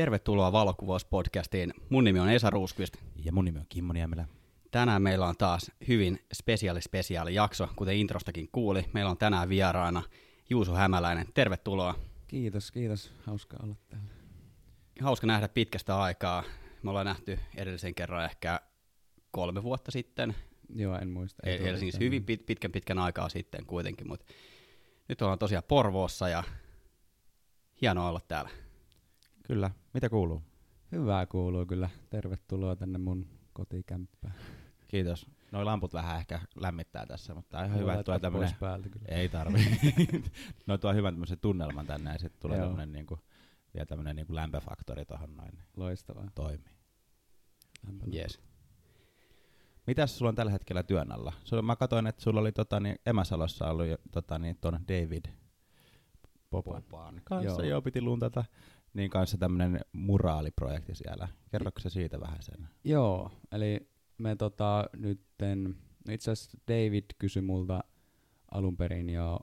Tervetuloa Valokuvauspodcastiin. Mun nimi on Esa Ruuskvist. Ja mun nimi on Kimmo Niemelä. Tänään meillä on taas hyvin spesiaali spesiaali jakso, kuten introstakin kuuli. Meillä on tänään vieraana Juuso Hämäläinen. Tervetuloa. Kiitos, kiitos. Hauska olla täällä. Hauska nähdä pitkästä aikaa. Me ollaan nähty edellisen kerran ehkä kolme vuotta sitten. Joo, en muista. Ei Eli siis hyvin pit, pitkän pitkän aikaa sitten kuitenkin, mutta nyt ollaan tosiaan Porvoossa ja hienoa olla täällä. Kyllä. Mitä kuuluu? Hyvää kuuluu kyllä. Tervetuloa tänne mun kotikämppään. Kiitos. Noi lamput vähän ehkä lämmittää tässä, mutta ihan hyvä, että tuo tämmönen... päältä kyllä. Ei tarvi. no tuo hyvän tämmöisen tunnelman tänne ja sitten tulee tämmönen niinku, vielä tämmönen niinku lämpöfaktori tuohon noin. Loistavaa. Toimii. Yes. Mitäs sulla on tällä hetkellä työn alla? Sulla, mä katsoin, että sulla oli tota, niin, Emäsalossa ollut tota, niin, ton David Popopaan kanssa, joo. joo, piti luntata niin kanssa tämmöinen muraaliprojekti siellä. Kerroksä siitä vähän sen? Joo, eli me tota, nytten, no itse asiassa David kysyi multa alun perin jo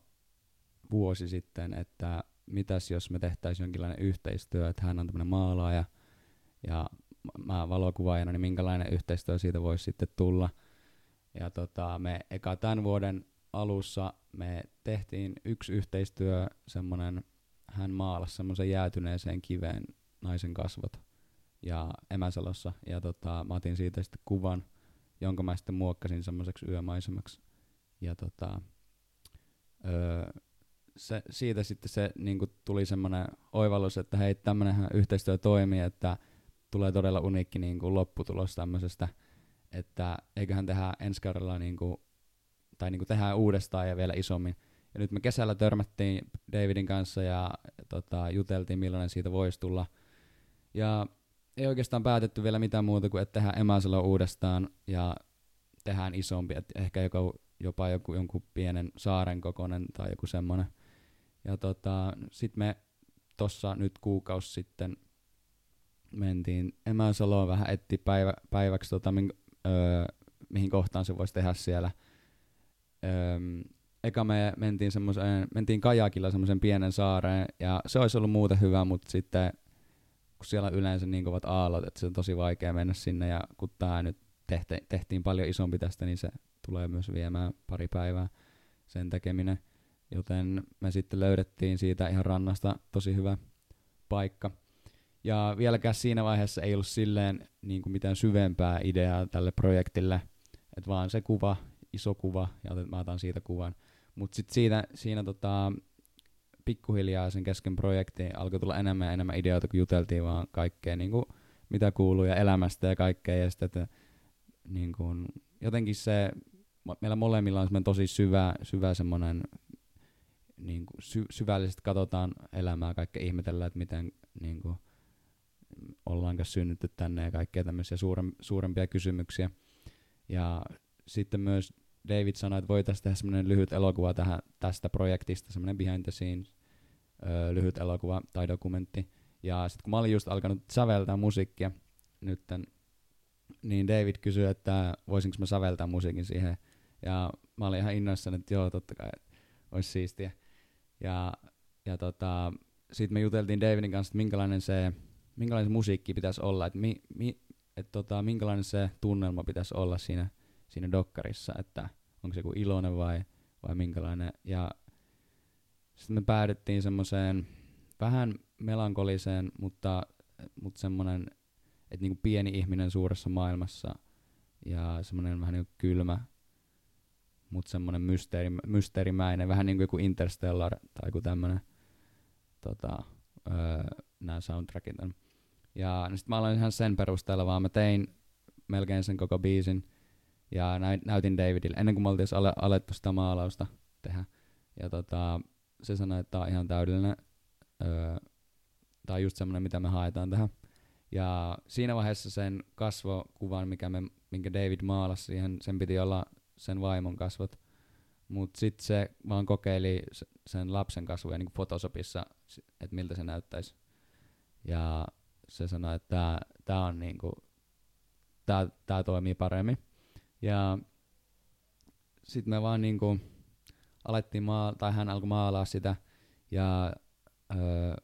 vuosi sitten, että mitäs jos me tehtäisiin jonkinlainen yhteistyö, että hän on tämmöinen maalaaja ja mä valokuvaajana, niin minkälainen yhteistyö siitä voisi sitten tulla. Ja tota, me eka tämän vuoden alussa me tehtiin yksi yhteistyö, semmoinen hän maalasi semmoisen jäätyneeseen kiveen naisen kasvot ja Emäsalossa. Ja tota, mä otin siitä sitten kuvan, jonka mä sitten muokkasin semmoiseksi yömaisemaksi. Ja tota, öö, se, siitä sitten se niin tuli semmoinen oivallus, että hei, tämmöinenhän yhteistyö toimii, että tulee todella uniikki niin lopputulos tämmöisestä, että eiköhän tehdä ensi kaudella niin kuin, tai niin kuin tehdään uudestaan ja vielä isommin. Ja nyt me kesällä törmättiin Davidin kanssa ja tota, juteltiin, millainen siitä voisi tulla. Ja ei oikeastaan päätetty vielä mitään muuta kuin, että tehdään Emasalo uudestaan ja tehdään isompi, että ehkä joku, jopa joku, jonkun pienen saaren kokoinen tai joku semmoinen. Ja tota, sitten me tossa nyt kuukausi sitten mentiin Emäsaloon vähän etti päivä, päiväksi, tota, min, öö, mihin kohtaan se voisi tehdä siellä. Öö, eka me mentiin, mentiin kajakilla semmoisen pienen saareen, ja se olisi ollut muuten hyvä, mutta sitten kun siellä on yleensä niin kovat aallot, että se on tosi vaikea mennä sinne, ja kun tämä nyt tehti, tehtiin paljon isompi tästä, niin se tulee myös viemään pari päivää sen tekeminen. Joten me sitten löydettiin siitä ihan rannasta tosi hyvä paikka. Ja vieläkään siinä vaiheessa ei ollut silleen niin kuin mitään syvempää ideaa tälle projektille, että vaan se kuva, iso kuva, ja mä otan siitä kuvan. Mutta sitten siinä, siinä tota, pikkuhiljaa sen kesken projektiin alkoi tulla enemmän ja enemmän ideoita, kun juteltiin vaan kaikkea, niin kuin, mitä kuuluu ja elämästä ja kaikkea. Ja sitten, että, niin kuin, jotenkin se, meillä molemmilla on tosi syvä, syvä semmoinen, niin kuin, sy, syvällisesti katsotaan elämää, kaikkea ihmetellään, että miten niin kuin, ollaanko synnytty tänne ja kaikkea tämmöisiä suurem, suurempia kysymyksiä. Ja sitten myös David sanoi, että voitaisiin tehdä semmoinen lyhyt elokuva tähän, tästä projektista, semmoinen behind the scenes ö, lyhyt elokuva tai dokumentti. Ja sitten kun mä olin just alkanut säveltää musiikkia nytten, niin David kysyi, että voisinko mä säveltää musiikin siihen. Ja mä olin ihan innoissani, että joo, totta kai, olisi siistiä. Ja, ja tota, sitten me juteltiin Davidin kanssa, että minkälainen se, minkälainen se musiikki pitäisi olla, että mi, mi, et tota, minkälainen se tunnelma pitäisi olla siinä, siinä dokkarissa, että onko se joku iloinen vai, vai minkälainen. Ja sitten me päädyttiin semmoiseen vähän melankoliseen, mutta, mutta semmoinen, että niinku pieni ihminen suuressa maailmassa ja semmoinen vähän niinku kylmä, mutta semmoinen mysteeri, mysteerimäinen, vähän niin kuin Interstellar tai joku tämmöinen tota, öö, nämä soundtrackit on. Ja sitten mä aloin ihan sen perusteella, vaan mä tein melkein sen koko biisin ja näytin Davidille ennen kuin me oltiin ale, alettu sitä maalausta tehdä. Ja tota, se sanoi, että tämä on ihan täydellinen, öö, tämä just semmoinen, mitä me haetaan tähän. Ja siinä vaiheessa sen kasvokuvan, mikä me, minkä David maalasi siihen, sen piti olla sen vaimon kasvot. Mutta sitten se vaan kokeili sen lapsen kasvoja niin Photoshopissa, että miltä se näyttäisi. Ja se sanoi, että tämä on niinku, tää, tää toimii paremmin. Ja sitten me vaan niinku alettiin maa, tai hän alkoi maalaa sitä, ja öö,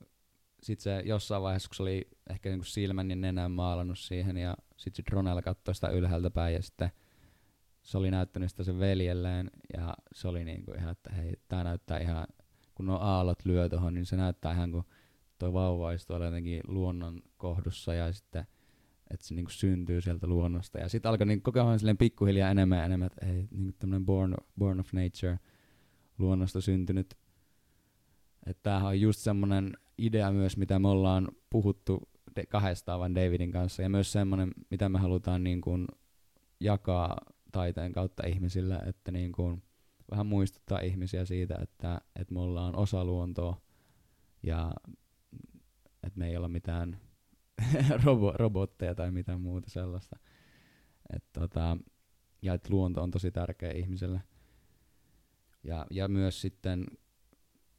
sit se jossain vaiheessa, kun se oli ehkä niinku silmän ja nenän maalannut siihen, ja sit se Dronella katsoi sitä ylhäältä päin, ja sitten se oli näyttänyt sitä sen veljelleen, ja se oli niinku ihan, että hei, tää näyttää ihan, kun nuo aallot lyö tohon, niin se näyttää ihan kuin toi vauva olisi tuolla jotenkin luonnon kohdussa, ja sitten että se niinku syntyy sieltä luonnosta. Ja sitten alkoi niinku koko ajan silleen pikkuhiljaa enemmän ja enemmän, että niinku tämmöinen born, born of nature, luonnosta syntynyt. Että tämähän on just semmoinen idea myös, mitä me ollaan puhuttu de- kahdestaan vaan Davidin kanssa, ja myös semmoinen, mitä me halutaan niin kuin jakaa taiteen kautta ihmisille, että niin kuin vähän muistuttaa ihmisiä siitä, että, että me ollaan osa luontoa, ja että me ei olla mitään robo- robotteja tai mitään muuta sellaista. Et tota, ja että luonto on tosi tärkeä ihmiselle. Ja, ja myös sitten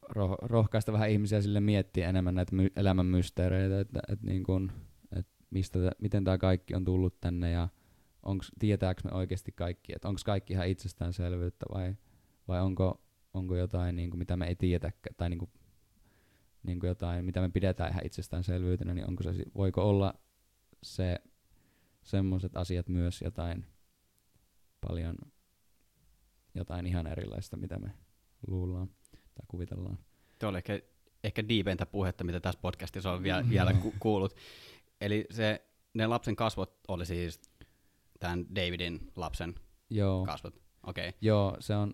roh- rohkaista vähän ihmisiä sille miettiä enemmän näitä my- elämän mysteereitä, että, että niin kun, että mistä tä- miten tämä kaikki on tullut tänne ja onks, tietääkö me oikeasti kaikki, että onko kaikki ihan itsestäänselvyyttä vai, vai onko, onko jotain, niin kuin, mitä me ei tiedetä, tai niin kuin, niin kuin jotain, mitä me pidetään ihan itsestäänselvyytenä, niin onko se, voiko olla se semmoiset asiat myös jotain paljon jotain ihan erilaista, mitä me luullaan tai kuvitellaan. Tuo oli ehkä, ehkä diipeintä puhetta, mitä tässä podcastissa on vielä, vielä ku, kuullut. Eli se, ne lapsen kasvot oli siis tämän Davidin lapsen Joo, kasvot. Okei. Okay. joo se on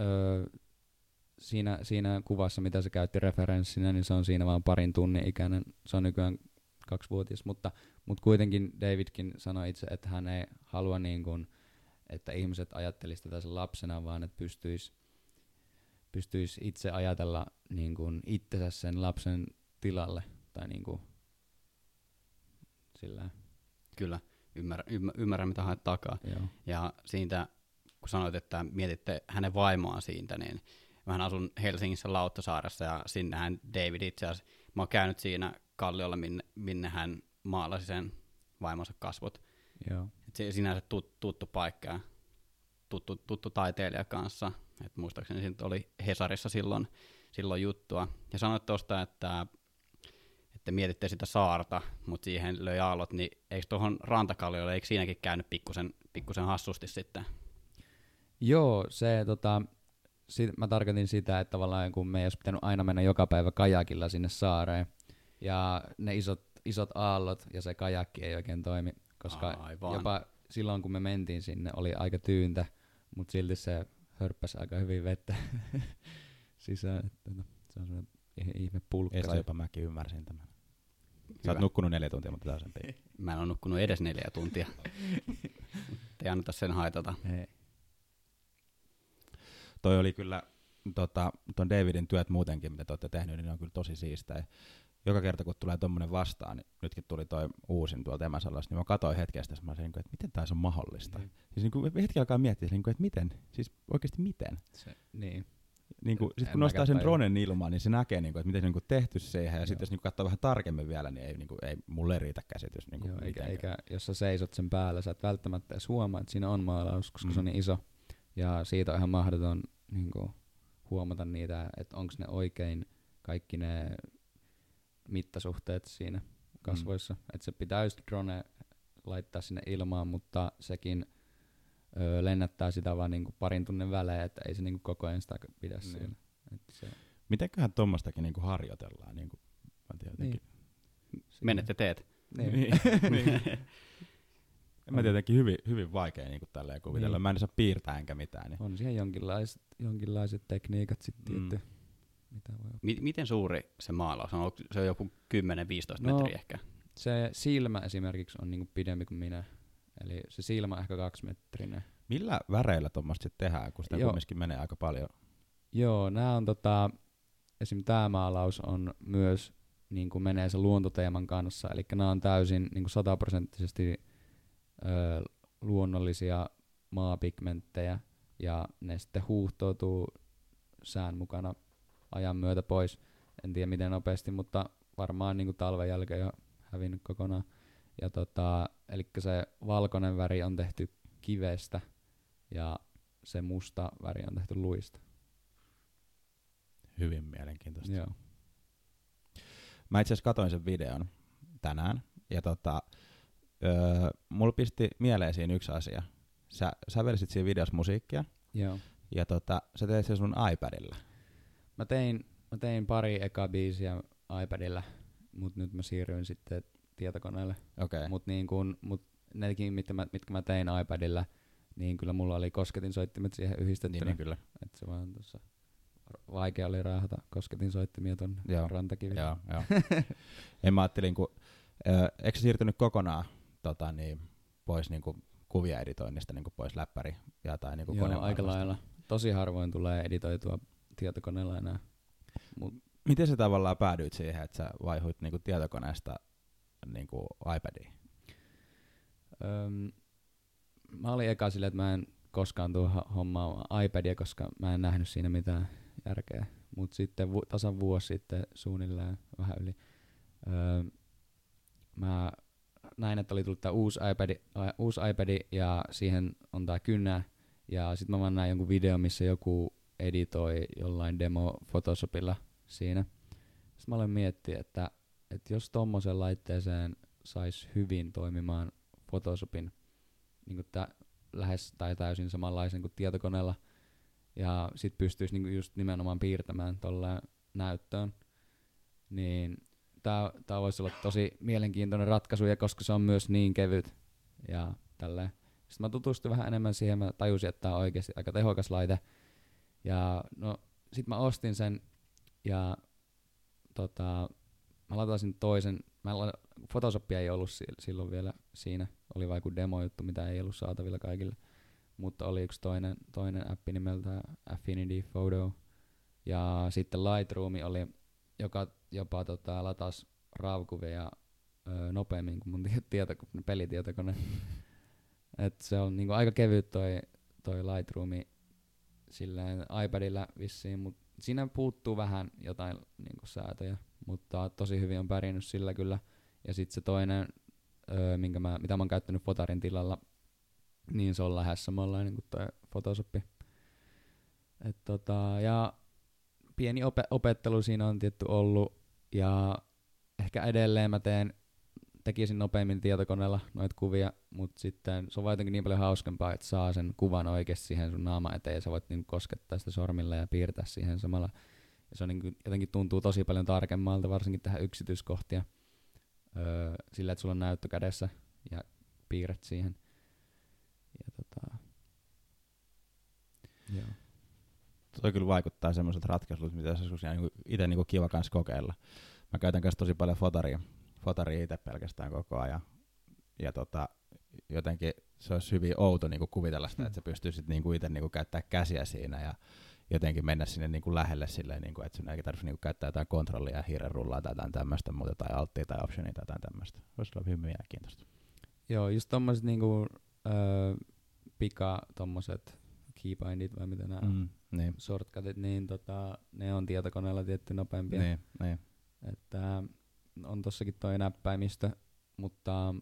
öö, siinä, siinä kuvassa, mitä se käytti referenssinä, niin se on siinä vain parin tunnin ikäinen. Se on nykyään kaksivuotias, mutta, mutta kuitenkin Davidkin sanoi itse, että hän ei halua niin kuin, että ihmiset ajattelisivat tätä sen lapsena, vaan että pystyisi pystyis itse ajatella niin kuin itsensä sen lapsen tilalle. Tai niin kuin, sillä, Kyllä, ymmärrän, ymmär, ymmärrän mitä haet takaa. joo. Ja siitä, kun sanoit, että mietitte hänen vaimoaan siitä, niin mähän asun Helsingissä Lauttasaaressa ja sinnehän David itse asiassa, mä oon käynyt siinä kalliolla, minne, minne hän maalasi sen vaimonsa kasvot. joo. Et se sinänsä tut, tuttu paikka ja tuttu, tuttu taiteilija kanssa. Et muistaakseni siitä oli Hesarissa silloin, silloin juttua. Ja sanoit tuosta, että, että mietitte sitä saarta, mutta siihen löi aallot, niin eikö tuohon rantakalliolle, eikö siinäkin käynyt pikkusen, pikkusen hassusti sitten? Joo, se tota, sit, mä tarkoitin sitä, että tavallaan kun me ei olisi pitänyt aina mennä joka päivä kajakilla sinne saareen, ja ne isot, isot aallot ja se kajakki ei oikein toimi, koska Aivan. jopa silloin kun me mentiin sinne oli aika tyyntä, mutta silti se hörppäsi aika hyvin vettä sisään. Että, no, se on semmoinen ihme- pulkka. Esa se. jopa mäkin ymmärsin tämän. Sä Hyvä. oot nukkunut neljä tuntia, mutta tää on sen pii. Mä en ole nukkunut edes neljä tuntia. Ei anneta sen haitata. Ei. Toi oli kyllä, tota, ton Davidin työt muutenkin, mitä te olette tehnyt, niin ne on kyllä tosi siistejä. Joka kerta, kun tulee tommonen vastaan, niin nytkin tuli toi uusin tuolta Emäsalosta, niin mä katsoin hetkestä, mä olisin, että miten tämä on mahdollista. Niin. Siis niin kuin hetki alkaa miettiä, niin kuin, että miten, siis oikeasti miten. Se, niin. Niin kuin, sit kun nostaa sen tajua. dronen ilmaan, niin se näkee, niin kuin, että miten se on niin tehty siihen, ja sitten jos niin katsoo vähän tarkemmin vielä, niin ei, niin kuin, ei mulle riitä käsitys. Niin kuin Joo, eikä, eikä, jos sä seisot sen päällä, sä et välttämättä edes huomaa, että siinä on maalaus, koska Mm. mm. se on niin iso. Ja siitä on ihan mahdoton niin kuin, huomata niitä, että onko ne oikein kaikki ne mittasuhteet siinä kasvoissa. Mm. Että se pitää just drone laittaa sinne ilmaan, mutta sekin öö, lennättää sitä vaan niin kuin parin tunnin välein, että ei se niin kuin koko ajan sitä pidä Niin. siellä. Et se, Mitenköhän tuommoistakin niin kuin harjoitellaan? Niin kuin, mä en tiedä, jotenkin. siinä- Menette teet. Niin. niin. En mä tietenkin hyvin, hyvin vaikea niin kuin tälleen kuvitella. Niin. Mä en saa piirtää enkä mitään. Niin. On siihen jonkinlaiset, jonkinlaiset tekniikat sitten Mm. mm. mitä voi Mi- miten suuri se maalaus on? Onko se on joku 10-15 No, metriä ehkä? Se silmä esimerkiksi on niinku pidempi kuin minä. Eli se silmä on ehkä kaksimetrinen. Millä väreillä tuommoista sitten tehdään, kun sitä Joo. kumminkin menee aika paljon? Joo, nämä on tota, esim. tämä maalaus on myös niin kuin menee sen luontoteeman kanssa, eli nämä on täysin niin kuin sataprosenttisesti ö, luonnollisia maapigmenttejä, ja ne sitten huuhtoutuu sään mukana ajan myötä pois. En tiedä miten nopeasti, mutta varmaan niin kuin talven jälkeen jo hävinnyt kokonaan. Ja tota, eli se valkoinen väri on tehty kivestä, ja se musta väri on tehty luista. Hyvin mielenkiintoista. Joo. Mä itse asiassa katoin sen videon tänään, ja tota, öö, mulla pisti mieleen siinä yksi asia. Sä sävelsit siinä videossa musiikkia, Joo. ja tota, sä teit sen sun iPadilla. Mä tein, mä tein pari eka biisiä iPadilla, mut nyt mä siirryin sitten tietokoneelle. Okei. Okay. Mut niin kun, mut nekin, mitkä mä, mitkä mä tein iPadilla, niin kyllä mulla oli kosketin soittimet siihen yhdistettynä. Niin, niin kyllä. Et se vaan tuossa vaikea oli raahata kosketin soittimia tonne Joo. rantakiville. Joo, joo. en mä ajattelin, kun, ö, eikö se siirtynyt kokonaan tota, niin, pois niin kuin, kuvia editoinnista niin kuin pois läppäri ja tai niin kuin Joo, aika lailla. Tosi harvoin tulee editoitua tietokoneella enää. Mut Miten sä tavallaan päädyit siihen, että sä vaihuit niin kuin tietokoneesta niin kuin iPadiin? Öm, mä olin eka silleen, että mä en koskaan tuu ho- hommaamaan iPadia, koska mä en nähnyt siinä mitään järkeä. Mut sitten vu- tasan vuosi sitten suunnilleen vähän yli, öö, mä näin, että oli tullut tää uusi iPad, ä, uusi iPad ja siihen on tää kynnä. Ja sitten mä vaan näin jonkun videon, missä joku editoi jollain demo Photoshopilla siinä. Sitten mä aloin miettiä, että, että jos tommoseen laitteeseen sais hyvin toimimaan Photoshopin niin tä, lähes tai täysin samanlaisen kuin tietokoneella, ja sit pystyisi niin just nimenomaan piirtämään tuolla näyttöön, niin tää, tää voisi olla tosi mielenkiintoinen ratkaisu, ja koska se on myös niin kevyt ja tälleen. Sitten mä tutustuin vähän enemmän siihen, mä tajusin, että tää on oikeasti aika tehokas laite. Ja no, sit mä ostin sen, ja tota, mä latasin toisen, mä la- Photoshopia ei ollut si- silloin vielä siinä, oli vain joku demo-juttu, mitä ei ollut saatavilla kaikille. Mutta oli yksi toinen, toinen appi nimeltä Affinity Photo. Ja sitten Lightroom oli, joka jopa tota, latas raavakuvia öö, nopeammin kuin mun tie- tieto, pelitietokone. Et se on niinku aika kevyt toi, toi Lightroomi silleen iPadilla vissiin, mutta siinä puuttuu vähän jotain niinku säätöjä, mutta tosi hyvin on pärjännyt sillä kyllä. Ja sitten se toinen, öö, minkä mä, mitä mä oon käyttänyt Fotarin tilalla, niin se on lähes samanlainen kuin toi Photoshop. Et tota, ja pieni ope- opettelu siinä on tietty ollut, ja ehkä edelleen mä teen, tekisin nopeammin tietokoneella noita kuvia, mutta sitten se on jotenkin niin paljon hauskempaa, että saa sen kuvan oikeasti siihen sun naama eteen, ja sä voit niin koskettaa sitä sormilla ja piirtää siihen samalla. Ja se on niin jotenkin tuntuu tosi paljon tarkemmalta, varsinkin tähän yksityiskohtia öö, sillä, että sulla on näyttö kädessä ja piirrät siihen. Ja tota, joo. Toi kyllä vaikuttaa semmoiselta ratkaisulta, mitä se olisi niinku itse niinku kiva kans kokeilla. Mä käytän kanssa tosi paljon fotaria, fotaria itse pelkästään koko ajan. Ja tota, jotenkin se olisi hyvin outo niinku kuvitella sitä, Hmm. että sä pystyisit niinku itse niinku käyttää käsiä siinä ja jotenkin mennä sinne niinku lähelle silleen, niinku, että sun ei tarvitse niinku käyttää jotain kontrollia ja hiirenrullaa tai jotain tämmöistä muuta tai alttia tai optionia tai jotain tämmöistä. Voisi olla hyvin mielenkiintoista. Joo, just tommoset niinku öö, pika tommoset keybindit vai mitä on, Mm, niin, shortcutit, niin tota, ne on tietokoneella tietty nopeampia. niin, niin. Että on tossakin toi näppäimistö, mutta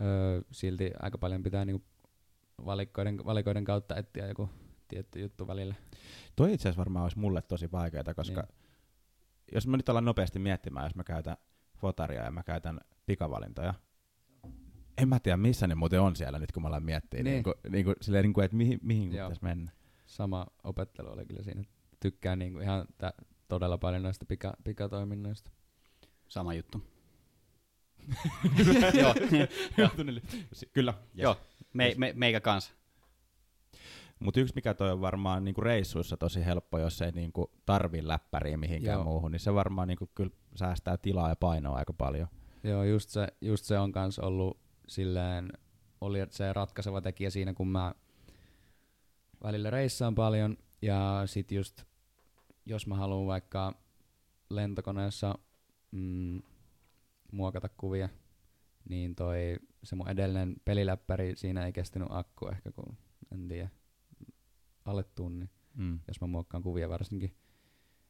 öö, silti aika paljon pitää niinku valikoiden, valikoiden kautta etsiä joku tietty juttu välillä. Toi itse asiassa varmaan olisi mulle tosi vaikeaa, koska Niin. jos mä nyt alan nopeasti miettimään, jos mä käytän fotaria ja mä käytän pikavalintoja, en mä tiedä missä ne muuten on siellä nyt, kun mä alan miettiä, niin. Niin. Niin kuin, niin kuin, silleen, niin kuin, että mihin, mihin pitäisi mennä. Sama opettelu oli kyllä siinä. Tykkään niinku ihan tä- todella paljon noista pika, pikatoiminnoista. Sama juttu. Joo. Kyllä. Yes. Joo, me, me, meikä kanssa. Mutta yksi mikä toi on varmaan niinku reissuissa tosi helppo, jos ei niinku tarvi läppäriä mihinkään Joo. muuhun, niin se varmaan niinku kyllä säästää tilaa ja painoa aika paljon. Joo, just se, just se on kans ollut silleen, oli se ratkaiseva tekijä siinä, kun mä välillä reissaan paljon ja sit just, jos mä haluan vaikka lentokoneessa mm, muokata kuvia, niin toi se mun edellinen peliläppäri, siinä ei kestänyt akku ehkä kun, en tiedä, alle tunnin Mm. jos mä muokkaan kuvia varsinkin.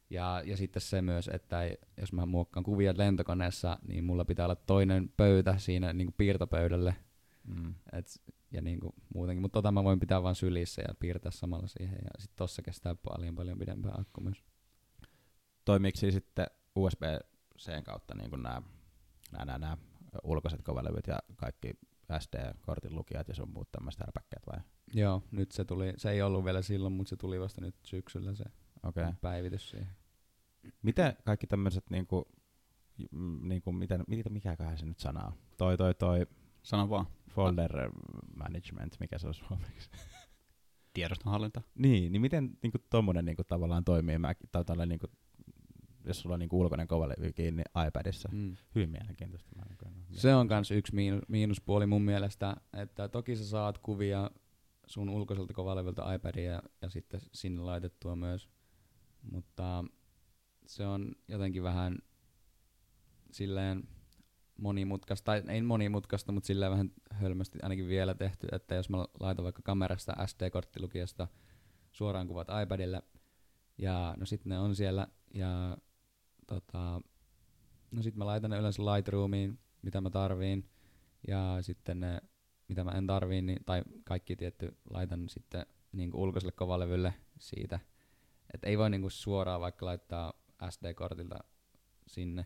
Ja, ja sitten se myös, että jos mä muokkaan kuvia lentokoneessa, niin mulla pitää olla toinen pöytä siinä niin piirtopöydälle. Mm. Et, ja niin kuin muutenkin, mutta tota mä voin pitää vain sylissä ja piirtää samalla siihen. Ja sitten tossa kestää paljon paljon pidempään akku myös. Toimiiko siinä sitten USB-C kautta niin nämä, nämä, nämä, nämä ulkoiset kovalevyt ja kaikki SD-kortin lukijat ja sun muut tämmöiset härpäkkäät vai? Joo, nyt se tuli, se ei ollut vielä silloin, mutta se tuli vasta nyt syksyllä se. Okay. päivitys siihen. Miten kaikki tämmöiset niinku, mm, niinku miten, mitä, mikäköhän se nyt sana on? Toi, toi, toi Sano vaan. folder management, mikä se on suomeksi? Tiedostonhallinta. niin, niin miten niinku tommonen niinku tavallaan toimii, mä, tai tällainen niinku, jos sulla on niinku ulkoinen kovalevy kiinni iPadissa. Mm. Hyvin mielenkiintoista. Mä niinku Se on kans yksi miinus, miinuspuoli mun mielestä, että toki sä saat kuvia sun ulkoiselta kovalevyltä iPadia ja, ja sitten sinne laitettua myös, mutta se on jotenkin vähän silleen monimutkaista, tai ei monimutkaista, mutta silleen vähän hölmästi ainakin vielä tehty, että jos mä laitan vaikka kamerasta SD-korttilukijasta suoraan kuvat iPadille, ja no sitten ne on siellä, ja tota, no sitten mä laitan ne yleensä Lightroomiin, mitä mä tarviin, ja sitten ne, mitä mä en tarvii, niin, tai kaikki tietty laitan sitten niin ulkoiselle kovalevylle siitä. Että ei voi niin suoraan vaikka laittaa SD-kortilta sinne.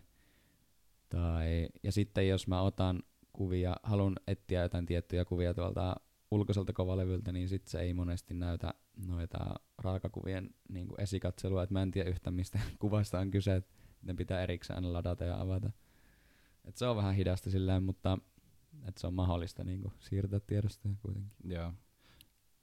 Tai, ja sitten jos mä otan kuvia, haluan etsiä jotain tiettyjä kuvia tuolta ulkoiselta kovalevyltä, niin sitten se ei monesti näytä noita raakakuvien niin esikatselua, että mä en tiedä yhtä mistä kuvasta on kyse, että ne pitää erikseen ladata ja avata. Et se on vähän hidasta silleen, mutta et se on mahdollista niin siirtää tiedostoja kuitenkin. Joo.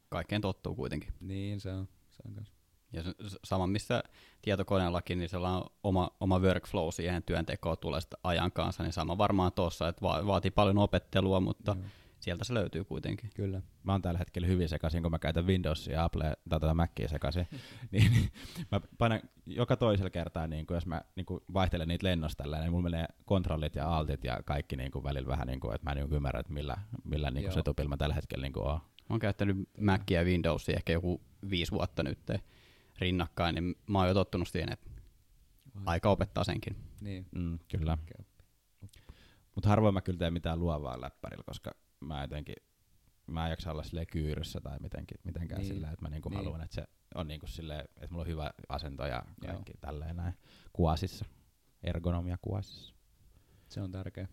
Kaikkeen tottuu kuitenkin. Niin se on. Se on kans. Ja sama missä tietokoneellakin, niin sillä on oma, oma workflow siihen työntekoon tulee sitä ajan kanssa, niin sama varmaan tuossa, että va- vaatii paljon opettelua, mutta Joo, sieltä se löytyy kuitenkin. Kyllä. Mä oon tällä hetkellä hyvin sekaisin, kun mä käytän Windowsia ja Apple tai tätä Macia sekaisin. niin, niin, mä painan joka toisella kertaa, niin kun jos mä niin kun vaihtelen niitä lennosta tällä, niin mulla menee kontrollit ja altit ja kaikki niin kun välillä vähän, niin kun, että mä en niin ymmärrä, että millä, millä niin setupilla mä tällä hetkellä niin oon. Mä oon käyttänyt Macia ja Windowsia ehkä joku viisi vuotta nyt rinnakkain, niin mä oon jo tottunut siihen, että aika opettaa senkin. Niin. Mm, kyllä. Mutta harvoin mä kyllä teen mitään luovaa läppärillä, koska mä jotenkin, mä en jaksa olla silleen kyyryssä tai mitenkin, mitenkään Niin. niin. silleen, että mä niinku Niin. haluan, että se on niinku silleen, että mulla on hyvä asento ja kaikki Joo. tälleen näin kuasissa, ergonomia kuasissa. Se on tärkeä.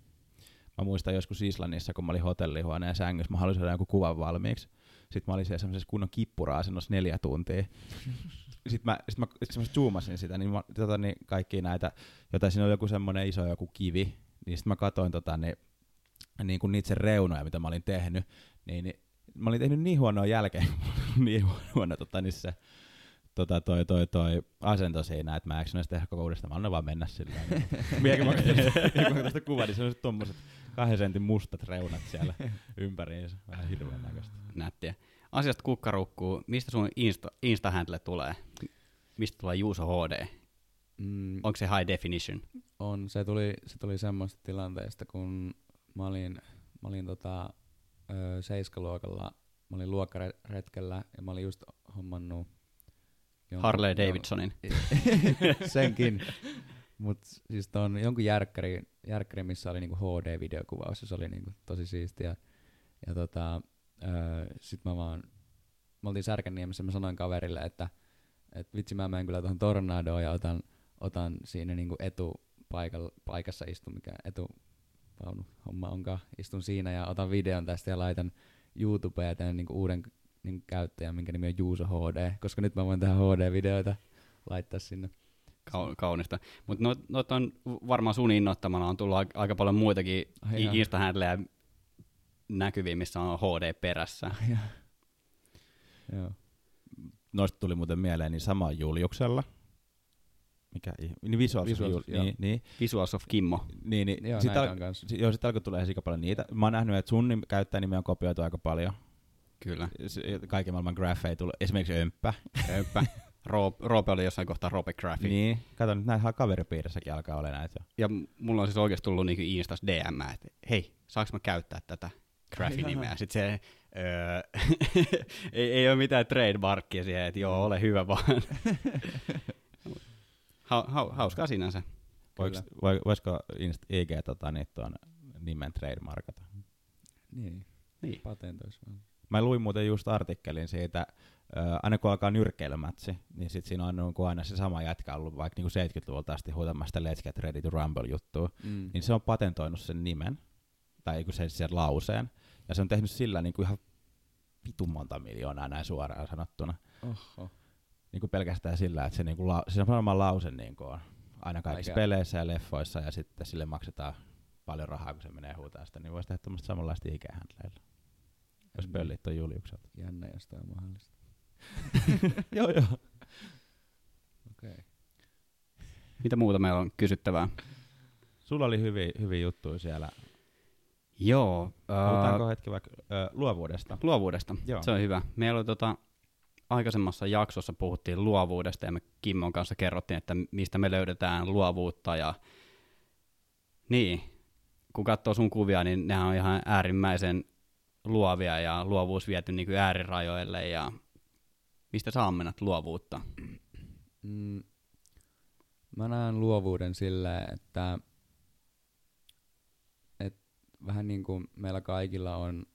Mä muistan joskus Islannissa, kun mä olin hotellihuoneen sängyssä, mä halusin saada jonkun kuvan valmiiksi. Sitten mä olin siellä semmoisessa kunnon kippura-asennossa neljä tuntia. Sitten mä, sit mä, sit mä zoomasin sitä, niin, mä, tota, niin kaikki näitä, jota siinä oli joku semmoinen iso joku kivi, niin sitten mä katsoin tota, niin, niin kuin niitä sen reunoja, mitä mä olin tehnyt, niin, niin mä olin tehnyt niin huonoa jälkeen, niin huono, tota, niin se, tota, toi, toi, toi asento siinä, että mä sitä tehdä koko uudestaan, mä annan vaan mennä sillä Mietin, mä katsoin tästä kuvaa, niin se on tommoset kahden sentin mustat reunat siellä ympäriinsä. Vähän hirveän näköistä. Nättiä. Asiasta kukkarukkuu. Mistä sun Insta, Insta-handle tulee? Mistä tulee Juuso HD? Mm, Onko se high definition? on. Se tuli, se tuli semmoista tilanteesta, kun mä olin, mä olin tota, ö, seiskaluokalla, mä olin luokkaretkellä ja mä olin just hommannut jonkun- Harley Davidsonin. Senkin. Mut siis ton jonkun järkkäri, järkkäri missä oli niinku HD-videokuvaus, se oli niinku tosi siistiä. Ja tota, öö, sit mä vaan, me oltiin Särkänniemessä, mä sanoin kaverille, että et vitsi mä menen kyllä tuohon tornadoon ja otan, otan siinä niinku etupaikalla, paikassa istun, mikä etuvaunu homma onkaan, istun siinä ja otan videon tästä ja laitan YouTubeen ja teen niinku uuden niinku käyttäjän, minkä nimi on Juuso HD, koska nyt mä voin tehdä HD-videoita laittaa sinne. Kau- kaunista. Mutta noit, noit on varmaan sun innoittamana on tullut aika, paljon muitakin. Insta-handleja näkyviä, missä on HD perässä. Joo. Noista tuli muuten mieleen, niin sama Juliuksella. Mikä, niin Visuals, Visuals, Jul, niin, niin, Visuals of Kimmo. niin, niin Joo, sit näitä al- si- joo, sitten alkoi tulee sika paljon niitä. Mä oon nähnyt, että sun nim- käyttäjänimi on kopioitu aika paljon. Kyllä. Kaiken maailman graffeja tulee. Esimerkiksi Ömppä. Öppä. Roope, Roope oli jossain kohtaa Roope Graphic. Niin, kato nyt näitä kaveripiirissäkin alkaa olla näitä jo. Ja mulla on siis oikeasti tullut niinku Instas DM, että hei, saanko mä käyttää tätä Graphi-nimeä? Sitten se, öö, ei, ei ole mitään trademarkia siihen, että joo, ole hyvä vaan. ha, ha, hauskaa sinänsä. Voiko, voi, voisiko Inst- IG tota, niin tuon nimen trademarkata? Niin, Niin. patentois vaan. Mä luin muuten just artikkelin siitä, aina kun alkaa nyrkkeilymätsi, niin sit siinä on niin aina se sama jätkä ollut vaikka niin 70-luvulta asti huutamasta Let's Get Ready to Rumble juttua, Mm. niin se on patentoinut sen nimen, tai joku sen, sen lauseen, ja se on tehnyt sillä niin kuin ihan vitun monta miljoonaa näin suoraan sanottuna. Oho. Niin kuin pelkästään sillä, että se, niin kuin la, se sama lause niin kuin on aina kaikissa Aika- peleissä ja leffoissa, ja sitten sille maksetaan paljon rahaa, kun se menee huutaa sitä, niin voisi tehdä tämmöistä samanlaista ikehäntleillä, jos En- pöllit on Juliukselta. Jännä, jos toi on mahdollista. Joo, joo. Okei. Okay. Mitä muuta meillä on kysyttävää? Sulla oli hyviä, hyviä juttuja siellä. Joo, Puhutaanko ää, hetki vaikka ö, luovuudesta? luovuudesta. Joo. Se on hyvä. Meillä oli tota, aikaisemmassa jaksossa puhuttiin luovuudesta ja me Kimmon kanssa kerrottiin, että mistä me löydetään luovuutta ja niin, kun katsoo sun kuvia, niin nehän on ihan äärimmäisen luovia ja luovuus viety niin kuin äärirajoille ja mistä sä ammennat luovuutta? Mm, mä näen luovuuden silleen, että et vähän niin kuin meillä kaikilla on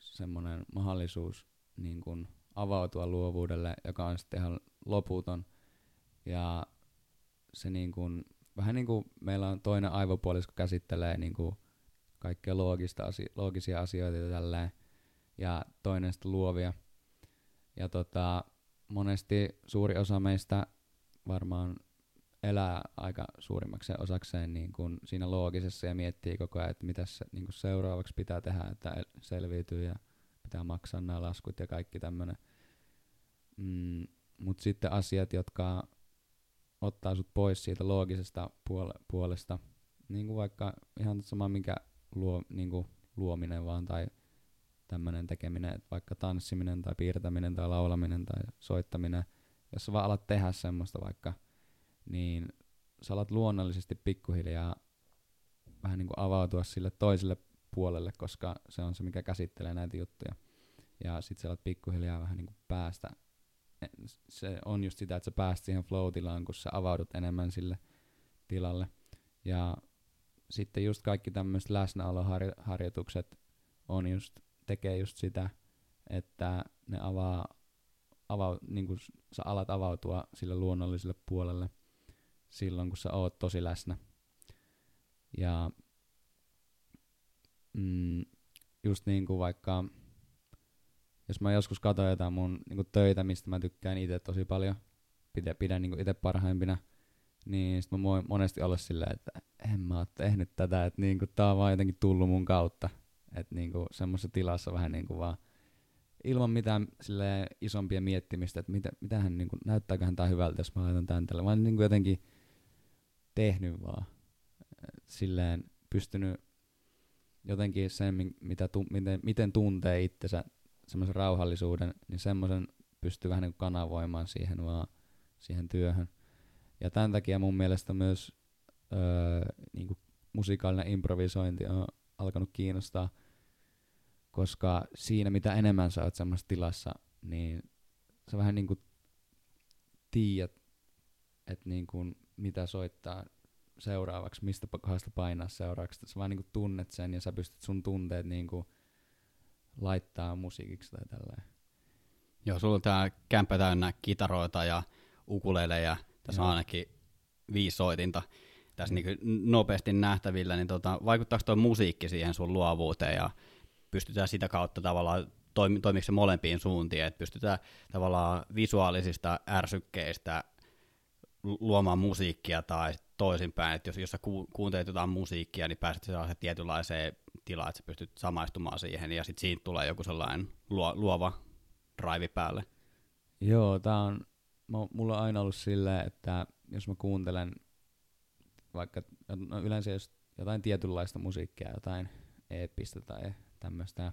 semmoinen mahdollisuus niin kuin avautua luovuudelle, joka on sitten ihan loputon. Ja se niin kuin, vähän niin kuin meillä on toinen aivopuolisko käsittelee niin kuin kaikkea loogista asi- loogisia asioita ja tälleen, ja toinen sitten luovia. Ja tota, monesti suuri osa meistä varmaan elää aika suurimmaksi osakseen niin kuin siinä loogisessa ja miettii koko ajan, että mitä se, niin seuraavaksi pitää tehdä, että el- selviytyy ja pitää maksaa nämä laskut ja kaikki tämmöinen. Mm, Mutta sitten asiat, jotka ottaa sut pois siitä loogisesta puole- puolesta, niin kuin vaikka ihan sama mikä luo, niin kuin luominen vaan tai tämmöinen tekeminen, että vaikka tanssiminen tai piirtäminen tai laulaminen tai soittaminen, jos sä vaan alat tehdä semmoista vaikka, niin sä alat luonnollisesti pikkuhiljaa vähän niin kuin avautua sille toiselle puolelle, koska se on se, mikä käsittelee näitä juttuja. Ja sit sä alat pikkuhiljaa vähän niin kuin päästä. Se on just sitä, että sä pääst siihen flow-tilaan, kun sä avaudut enemmän sille tilalle. Ja sitten just kaikki tämmöiset läsnäoloharjoitukset on just, tekee just sitä, että ne avaa, avaa niin kuin sä alat avautua sille luonnolliselle puolelle silloin, kun sä oot tosi läsnä. Ja mm, just niin kuin vaikka, jos mä joskus katson jotain mun niin kuin töitä, mistä mä tykkään itse tosi paljon, pidän, pidän niin itse parhaimpina, niin sit mä voin monesti olla silleen, että en mä oo tehnyt tätä, että niin kuin tää on vaan jotenkin tullut mun kautta. Että niin kuin semmoisessa tilassa vähän niin kuin vaan ilman mitään isompia miettimistä, että mitä, mitähän niin kuin, näyttääköhän tää hyvältä, jos mä laitan tän tälle. Vaan niin kuin jotenkin tehnyt vaan. Silleen pystynyt jotenkin sen, mi- mitä tu- miten, miten tuntee itsensä, semmoisen rauhallisuuden, niin semmoisen pystyy vähän niin kanavoimaan siihen vaan, siihen työhön. Ja tämän takia mun mielestä myös öö, niin kuin musikaalinen improvisointi on alkanut kiinnostaa, koska siinä mitä enemmän sä oot semmoisessa tilassa, niin sä vähän niin kuin tiedät, että niin kuin mitä soittaa seuraavaksi, mistä kohdasta painaa seuraavaksi. Sä vaan niin kuin tunnet sen ja sä pystyt sun tunteet niin kuin laittaa musiikiksi tai tälleen. Joo, sulla on tää kämppä täynnä kitaroita ja ukuleleja. Tässä on Joo. ainakin viisi soitinta tässä niin nopeasti nähtävillä. Niin tota, vaikuttaako tuo musiikki siihen sun luovuuteen ja pystytään sitä kautta tavallaan toimi, toimiko se molempiin suuntiin, että pystytään tavallaan visuaalisista ärsykkeistä lu- luomaan musiikkia tai toisinpäin, että jos, jos sä ku, kuuntelet jotain musiikkia, niin pääset sellaiseen tietynlaiseen tilaan, että sä pystyt samaistumaan siihen ja sitten siitä tulee joku sellainen luo, luova drive päälle. Joo, tää on, mulla on aina ollut silleen, että jos mä kuuntelen vaikka no yleensä jos jotain tietynlaista musiikkia, jotain eeppistä tai tämmöistä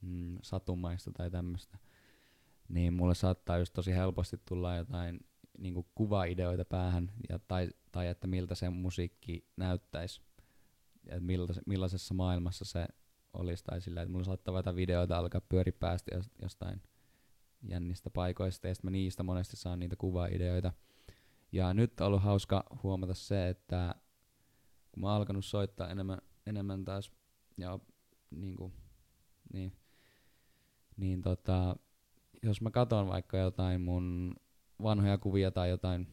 mm, satumaista tai tämmöistä, niin mulle saattaa just tosi helposti tulla jotain niin kuvaideoita päähän, ja, tai, tai että miltä se musiikki näyttäisi, ja millaise, millaisessa maailmassa se olisi, tai sillä, että mulla saattaa jotain videoita alkaa pyöri päästä jos- jostain jännistä paikoista, ja sitten mä niistä monesti saan niitä kuvaideoita. Ja nyt on ollut hauska huomata se, että kun mä oon alkanut soittaa enemmän, enemmän taas, ja niin kuin, niin, niin tota, jos mä katson vaikka jotain mun vanhoja kuvia tai jotain,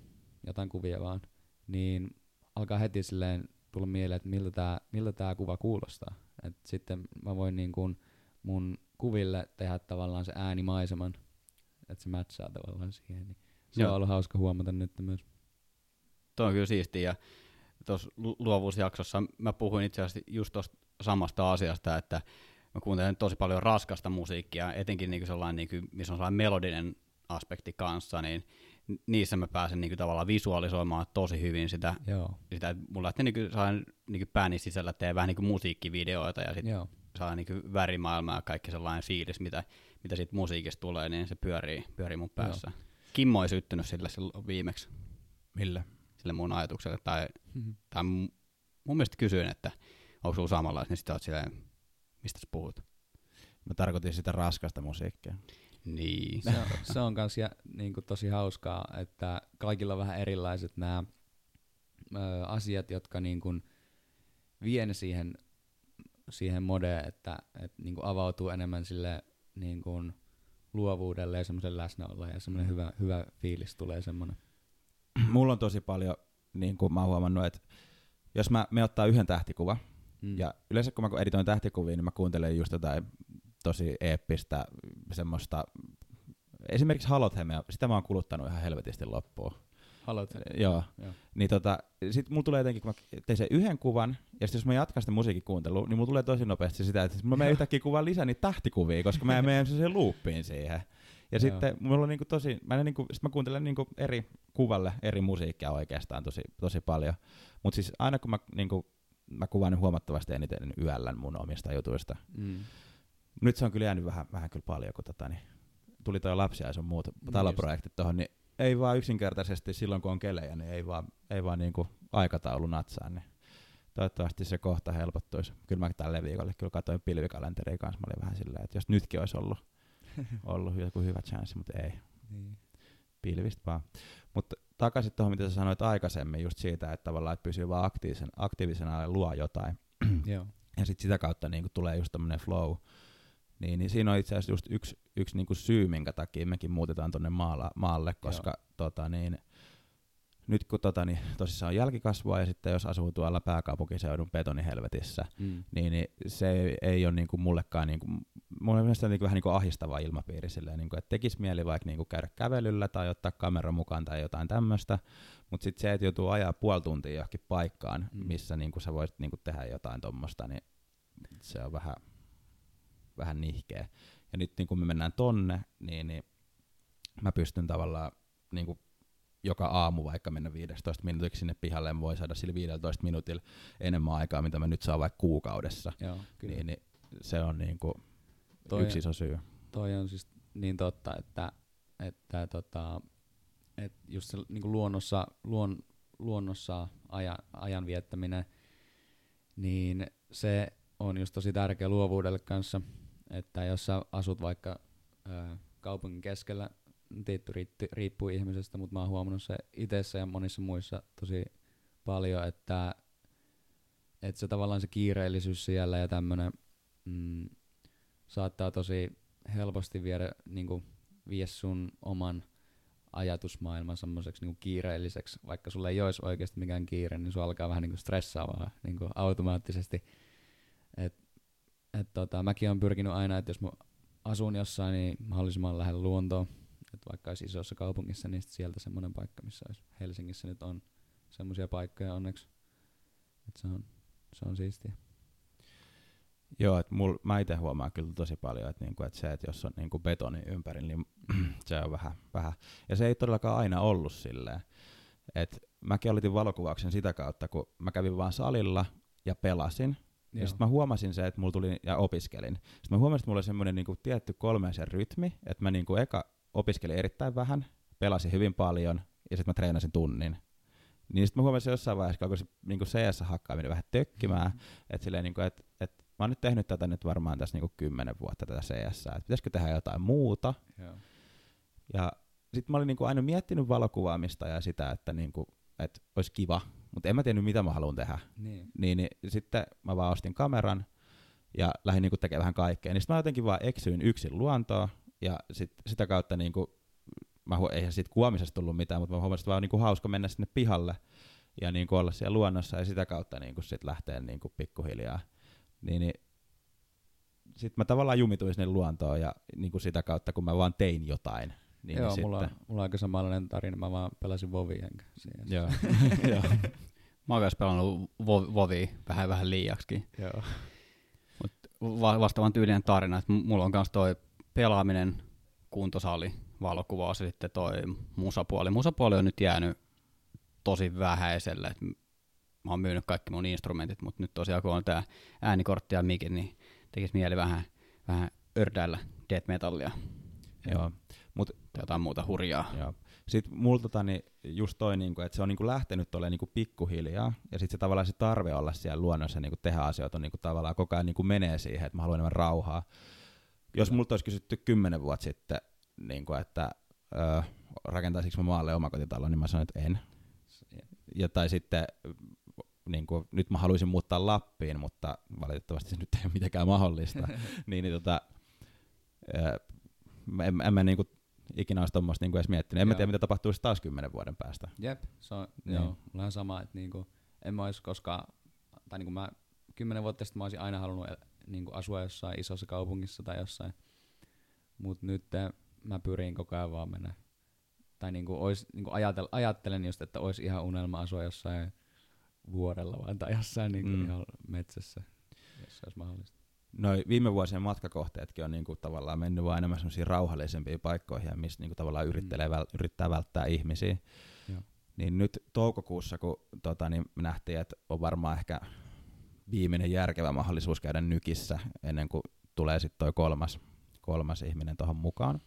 jotain kuvia vaan, niin alkaa heti silleen tulla mieleen, että miltä tämä miltä tää kuva kuulostaa. Et sitten mä voin niin kun mun kuville tehdä tavallaan se äänimaiseman, että se matchaa tavallaan siihen. Niin se Joo. on ollut hauska huomata nyt myös. Tuo on kyllä siistiä. Ja tuossa luovuusjaksossa mä puhuin itse asiassa just tuosta samasta asiasta, että mä kuuntelen tosi paljon raskasta musiikkia, etenkin niin sellainen, niin kuin, missä on sellainen melodinen aspekti kanssa, niin niissä mä pääsen niin kuin, tavallaan visualisoimaan tosi hyvin sitä, Joo. sitä että mulla lähtee niin sellainen niin pääni sisällä tee vähän niin kuin musiikkivideoita ja sitten saa niin kuin värimaailmaa ja kaikki sellainen fiilis, mitä, mitä siitä musiikista tulee, niin se pyörii, pyörii mun päässä. Joo. Kimmo ei syttynyt sille silloin viimeksi. Millä? Sille mun ajatukselle. Tai, mm-hmm. tai mun mielestä kysyin, että onko sulla samanlaista, niin sitten oot silleen, mistä sä puhut? Mä tarkoitin sitä raskasta musiikkia. Niin. Se on, se on kans ja, niin kuin tosi hauskaa, että kaikilla on vähän erilaiset nämä asiat, jotka niin kuin vie siihen, siihen modeen, että, että niin kuin avautuu enemmän sille niin kuin luovuudelle ja semmoisen läsnäololle ja semmoinen hyvä, hyvä fiilis tulee semmoinen. Mulla on tosi paljon, niin kuin mä oon huomannut, että jos mä, me ottaa yhden tähtikuva, mm. ja yleensä kun mä editoin tähtikuvia, niin mä kuuntelen just jotain tosi eeppistä semmoista, esimerkiksi Halothemia, sitä mä oon kuluttanut ihan helvetisti loppuun. Halothemia? Joo. Joo. Niin tota, sit mulla tulee jotenkin, kun mä tein sen yhden kuvan, ja sitten jos mä jatkan sitä musiikin kuuntelua, niin mulla tulee tosi nopeasti sitä, että mä menen yhtäkkiä kuvaan lisää niitä tähtikuvia, koska mä menen siihen loopiin siihen. Ja sitten mulla on niinku tosi, mä, niinku, sit mä kuuntelen niinku eri kuvalle eri musiikkia oikeastaan tosi, tosi paljon. Mutta siis aina kun mä, niinku, mä kuvaan huomattavasti eniten yöllä mun omista jutuista. Mm. Nyt se on kyllä jäänyt vähän, vähän kyllä paljon, kun tota, niin, tuli toi lapsia ja sun muut niin taloprojektit tuohon, niin ei vaan yksinkertaisesti silloin kun on kelejä, niin ei vaan, ei vaan niinku aikataulu natsaa, niin toivottavasti se kohta helpottuisi. Kyllä mä tälle viikolle kyllä katsoin pilvikalenteria kanssa, mä olin vähän silleen, että jos nytkin olisi ollut, ollut joku hyvä chanssi, mutta ei. Niin. Pilvistä vaan. Mutta takaisin tuohon, mitä sä sanoit aikaisemmin, just siitä, että tavallaan että pysyy vaan aktiivisen, aktiivisena ja luo jotain. Joo. Ja sitten sitä kautta niin tulee just tämmöinen flow, niin, niin siinä on itse asiassa just yksi, yksi niinku syy, minkä takia mekin muutetaan tuonne maalle, koska tota, niin, nyt kun tota, niin, tosissaan on jälkikasvua ja sitten jos asuu tuolla pääkaupunkiseudun betonihelvetissä, mm. niin, niin, se ei, ei ole niin kuin mullekaan, niin kuin, mulle mielestä niin kuin, vähän niin kuin ahistava ilmapiiri silleen, niin kuin, että tekisi mieli vaikka niin kuin käydä kävelyllä tai ottaa kamera mukaan tai jotain tämmöistä, mutta sitten se, että joutuu ajaa puoli tuntia johonkin paikkaan, mm. missä niin kuin sä voisit niin kuin tehdä jotain tuommoista, niin se on vähän vähän nihkeä. Ja nyt niin kun me mennään tonne, niin, niin mä pystyn tavallaan niin kuin joka aamu vaikka mennä 15 minuutiksi sinne pihalle, ja voi saada sillä 15 minuutilla enemmän aikaa, mitä mä nyt saan vaikka kuukaudessa. Joo, Niin, niin se on niin kuin toi, yksi iso syy. Toi on siis niin totta, että, että tota, et just se niin kuin luonnossa, luon, luonnossa ajan, ajan viettäminen, niin se on just tosi tärkeä luovuudelle kanssa, että jos sä asut vaikka ää, kaupungin keskellä, tietty riippuu ihmisestä, mutta mä oon huomannut se itsessä ja monissa muissa tosi paljon, että, että se tavallaan se kiireellisyys siellä ja tämmönen mm, saattaa tosi helposti viedä, niin vie sun oman ajatusmaailman semmoiseksi niin kiireelliseksi, vaikka sulle ei olisi oikeasti mikään kiire, niin se alkaa vähän niin stressaavaa niin automaattisesti. Et et tota, mäkin olen pyrkinyt aina, että jos mä asun jossain, niin mahdollisimman lähellä luontoa. Että vaikka olisi isossa kaupungissa, niin sieltä semmoinen paikka, missä olisi Helsingissä nyt on semmoisia paikkoja onneksi. Että se on, se on siistiä. Joo, että mul, mä itse huomaan kyllä tosi paljon, että, niinku, että se, että jos on niinku betoni ympäri, niin se on vähän, vähän. Ja se ei todellakaan aina ollut silleen. Et mäkin olitin valokuvauksen sitä kautta, kun mä kävin vaan salilla ja pelasin, ja sitten mä huomasin se, että mulla tuli, ja opiskelin. Sitten mä huomasin, että mulla oli semmoinen niinku tietty kolmeisen rytmi, että mä niinku eka opiskelin erittäin vähän, pelasin hyvin paljon, ja sitten mä treenasin tunnin. Niin sitten mä huomasin jossain vaiheessa, kun se niinku CS-hakkaaminen vähän tökkimään, mm-hmm. että silleen niinku, että et, mä oon nyt tehnyt tätä nyt varmaan tässä niinku kymmenen vuotta tätä CS, että pitäisikö tehdä jotain muuta. Yeah. Ja sitten mä olin niinku aina miettinyt valokuvaamista ja sitä, että niinku, et olisi kiva mutta en mä tiennyt, mitä mä haluan tehdä. Niin. Niin, niin sitten mä vaan ostin kameran, ja lähdin niinku tekemään vähän kaikkea. Niin sitten mä jotenkin vaan eksyin yksin luontoon, ja sit, sitä kautta niinku, mä hu- eihän siitä kuomisesta tullut mitään, mutta mä huomasin, että vaan niinku hauska mennä sinne pihalle ja niinku olla siellä luonnossa, ja sitä kautta niinku sit lähtee niinku pikkuhiljaa. Niin, niin sitten mä tavallaan jumituin sinne luontoon, ja niinku sitä kautta, kun mä vaan tein jotain, niin Joo, niin mulla, on, sitten, mulla on aika samanlainen tarina, mä vaan pelasin Vovi enkä siinä. Joo. Joo. Mä oon myös pelannut vo- Vovia vähän, vähän liiaksikin. Joo. Va- vastaavan tyylinen tarina, että mulla on myös toi pelaaminen, kuntosali, valokuvaus ja sitten toi musapuoli. Musapuoli on nyt jäänyt tosi vähäiselle. Et mä oon myynyt kaikki mun instrumentit, mutta nyt tosiaan kun on tää äänikortti ja mikin, niin tekis mieli vähän, vähän ördäillä death metallia Joo. tai jotain muuta hurjaa. Joo. Sitten mulla tota, niin just toi, niinku, että se on niinku lähtenyt olemaan niinku pikkuhiljaa, ja sitten se tavallaan se tarve olla siellä luonnossa niinku tehdä asioita on niinku tavallaan koko ajan niinku menee siihen, että mä haluan enemmän rauhaa. Jos multa olisi kysytty kymmenen vuotta sitten, niinku, että ö, rakentaisinko mä maalle omakotitalon, niin mä sanoin, että en. Ja, tai sitten niin kuin, nyt mä haluaisin muuttaa Lappiin, mutta valitettavasti se nyt ei ole mitenkään mahdollista. niin, niin tota, ö, mä en, en mä niin kuin, ikinä olisi tuommoista niin edes miettinyt. En mä Joo. tiedä, mitä tapahtuisi taas kymmenen vuoden päästä. Jep, se on, Niin. joo, mulla on sama, että niinku, en mä olisi koskaan, tai niinku mä kymmenen vuotta sitten mä olisin aina halunnut el- niinku asua jossain isossa kaupungissa tai jossain, mut nyt mä pyrin koko ajan vaan mennä, tai niinku, ois, niinku ajatel, ajattelen just, että olisi ihan unelma asua jossain vuorella vaan tai jossain niinku Mm. mm. ihan metsässä, jos olisi mahdollista. Noi viime vuosien matkakohteetkin on niinku tavallaan mennyt vaan enemmän semmoisiin rauhallisempiin paikkoihin, missä niinku tavallaan yrittää, väl, yrittää välttää ihmisiä. Joo. Niin nyt toukokuussa, kun tota, niin nähtiin, että on varmaan ehkä viimeinen järkevä mahdollisuus käydä nykissä, ennen kuin tulee sitten toi kolmas, kolmas ihminen tuohon mukaan.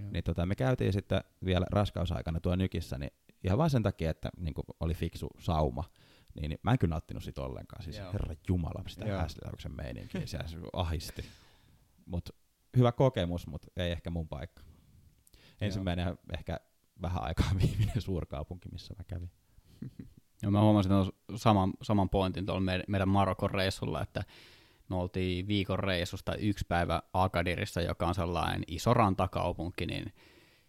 Joo. Niin tota, me käytiin sitten vielä raskausaikana tuo nykissä, niin ihan vaan sen takia, että niin oli fiksu sauma, niin, niin mä en kyllä nauttinut siitä ollenkaan. Siis Joo. herra jumala, sitä Joo. häsläyksen meininkiä, se ahisti. Mut hyvä kokemus, mutta ei ehkä mun paikka. Ensimmäinen ja ehkä vähän aikaa viimeinen suurkaupunki, missä mä kävin. Ja mä huomasin saman, saman pointin tuolla meidän, meidän Marokon reissulla, että me oltiin viikon reissusta yksi päivä Akadirissa, joka on sellainen iso rantakaupunki, niin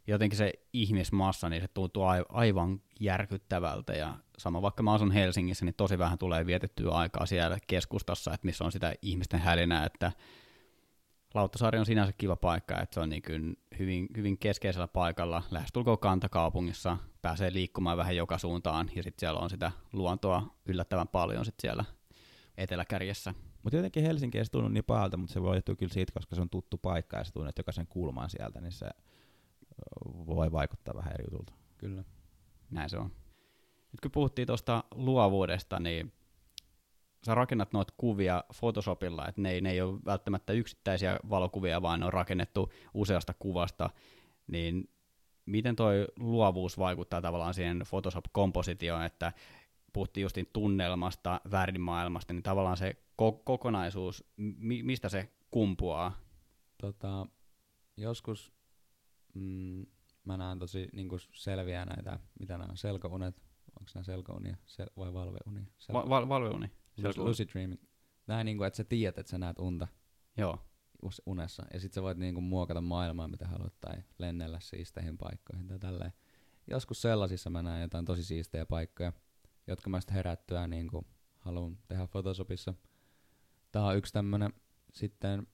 jotenkin se ihmismassa, niin se tuntuu ai- aivan järkyttävältä. Ja sama vaikka mä asun Helsingissä, niin tosi vähän tulee vietettyä aikaa siellä keskustassa, että missä on sitä ihmisten hälinää, että Lauttasaari on sinänsä kiva paikka, että se on niin kuin hyvin, hyvin keskeisellä paikalla, lähestulkoon kantakaupungissa, pääsee liikkumaan vähän joka suuntaan, ja sitten siellä on sitä luontoa yllättävän paljon sit siellä eteläkärjessä. Mutta jotenkin Helsinki ei se tunnu niin pahalta, mutta se voi johtua kyllä siitä, koska se on tuttu paikka ja se tunnet jokaisen kulmaan sieltä, niin se voi vaikuttaa vähän eri jutulta. Kyllä. Näin se on. Nyt kun puhuttiin tuosta luovuudesta, niin sä rakennat noita kuvia Photoshopilla, että ne ei, ne ei ole välttämättä yksittäisiä valokuvia, vaan ne on rakennettu useasta kuvasta, niin miten toi luovuus vaikuttaa tavallaan siihen Photoshop-kompositioon, että puhuttiin justiin tunnelmasta, värimaailmasta, niin tavallaan se ko- kokonaisuus, mi- mistä se kumpuaa? Tota, joskus mm, mä näen tosi niinku selviä näitä, mitä nämä on, selkounet, onko nämä selkounia Sel- vai valveunia? Sel- Va- val- valveuni. Lu- lucid dreaming. Vähän niinku, että sä tiedät, että sä näet unta Joo. unessa, ja sit sä voit niinku muokata maailmaa, mitä haluat, tai lennellä siisteihin paikkoihin tai tälleen. Joskus sellaisissa mä näen jotain tosi siistejä paikkoja, jotka mä sitten herättyä niinku haluan tehdä Photoshopissa. Tää on yksi tämmönen. Sitten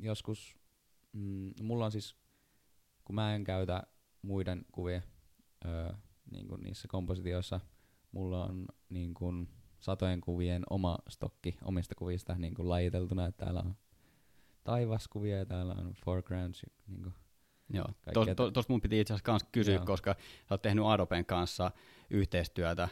joskus, mm, mulla on siis, kun mä en käytä muiden kuvia öö, niin niissä kompositioissa, mulla on niin kuin satojen kuvien oma stokki omista kuvista niin kuin lajiteltuna, että täällä on taivaskuvia ja täällä on foregrounds. ja Niin kuin Joo, tuosta tos mun piti itse asiassa kans kysyä, Joo. koska sä oot tehnyt Adoben kanssa yhteistyötä,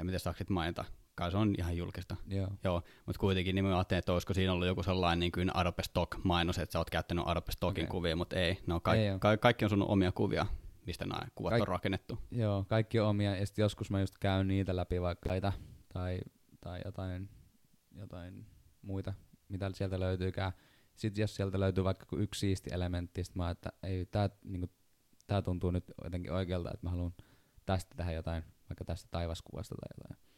en tiedä saako sit mainita, kai se on ihan julkista. Joo. Joo, mutta kuitenkin niin mä ajattelin, että olisiko siinä ollut joku sellainen niin kuin Adobe Stock-mainos, että sä oot käyttänyt Adobe Stockin Okei. kuvia, mutta ei, ne on kaik- Ei ka- kaikki on sun omia kuvia, mistä nämä kuvat Kaik- on rakennettu. Joo, kaikki on omia, ja sitten joskus mä just käyn niitä läpi vaikka taita, tai, tai jotain, jotain muita, mitä sieltä löytyykään. Sitten jos sieltä löytyy vaikka yksi siisti elementti, sit mä että ei, tää, niinku, tää tuntuu nyt jotenkin oikealta, että mä haluan tästä tehdä jotain, vaikka tästä taivaskuvasta tai jotain.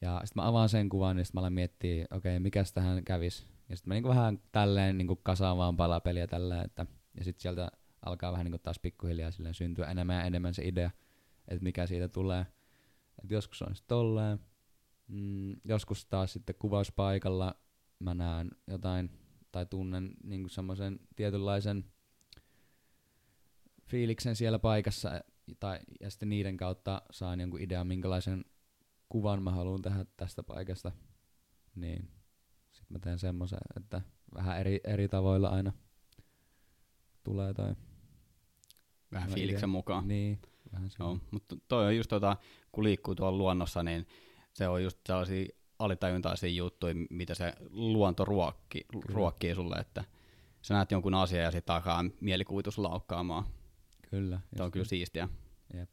Ja sitten mä avaan sen kuvan, niin sitten mä alan miettiä, okei, okay, mikäs tähän kävis, Ja sitten mä niinku vähän tälleen niinku kasaan vaan palapeliä tälleen, että, ja sitten sieltä alkaa vähän niinku taas pikkuhiljaa silleen syntyä enemmän ja enemmän se idea, että mikä siitä tulee. Et joskus on sitten tolleen, mm, joskus taas sitten kuvauspaikalla mä näen jotain tai tunnen niinku semmoisen tietynlaisen fiiliksen siellä paikassa tai, ja sitten niiden kautta saan jonkun idean, minkälaisen kuvan mä haluan tehdä tästä paikasta, niin sitten mä teen semmoisen, että vähän eri, eri tavoilla aina tulee tai... Vähän fiiliksen ite- mukaan. Niin, vähän. Joo, mutta toi on just tota, kun liikkuu tuolla luonnossa, niin se on just sellaisia alitajuntaisia juttuja, mitä se luonto ruokki, ruokkii sulle, että sä näet jonkun asian ja sitten alkaa mielikuvitus laukkaamaan. Kyllä. Tämä on kyllä siistiä. Jep.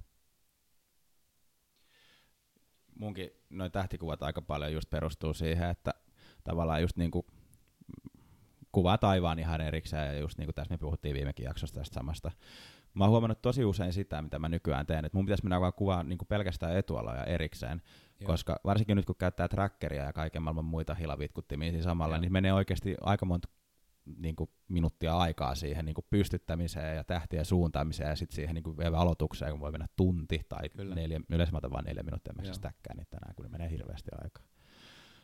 munkin noin tähtikuvat aika paljon just perustuu siihen, että tavallaan just niinku kuvaa taivaan ihan erikseen, ja just niin kuin tässä me puhuttiin viimekin jaksossa tästä samasta. Mä oon huomannut tosi usein sitä, mitä mä nykyään teen, että mun pitäisi mennä vaan kuvaa niin pelkästään etualoja erikseen, Joo. koska varsinkin nyt kun käyttää trackeria ja kaiken maailman muita hilavitkuttimia siinä samalla, Joo. niin menee oikeasti aika monta niin kuin minuuttia aikaa siihen niin kuin pystyttämiseen ja tähtien suuntaamiseen ja sitten siihen niin kuin vielä aloitukseen, kun voi mennä tunti tai Kyllä. neljä, yleensä mä otan vaan neljä minuuttia, mä stäkkään niitä tänään, kun ne menee hirveästi aikaa.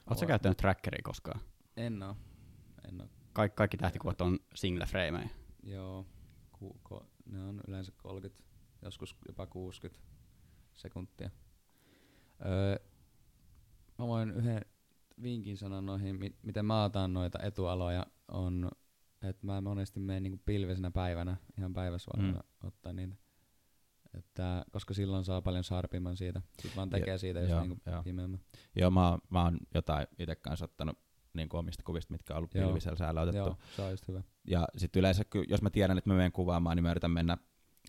Oletko käyttänyt trackeria koskaan? En oo. En oo. Kaik, kaikki tähtikuvat on single frameja. Joo. Ku, ko, ne on yleensä 30, joskus jopa 60 sekuntia. Öö, mä voin yhden vinkin sanoa noihin, mi- miten mä otan noita etualoja, on, että mä monesti menen niinku pilvisenä päivänä, ihan päiväsuorana mm. ottaa niitä. Että, koska silloin saa paljon sharpimman siitä. Sitten vaan tekee siitä, jos joo, niinku joo. pimeämmän. Joo, mä, oon- mä oon jotain itse kanssa ottanut niin kuin omista kuvista, mitkä on ollut Joo. pilvisellä säällä otettu. Joo, se on just hyvä. Ja sitten yleensä, jos mä tiedän, että mä menen kuvaamaan, niin mä yritän mennä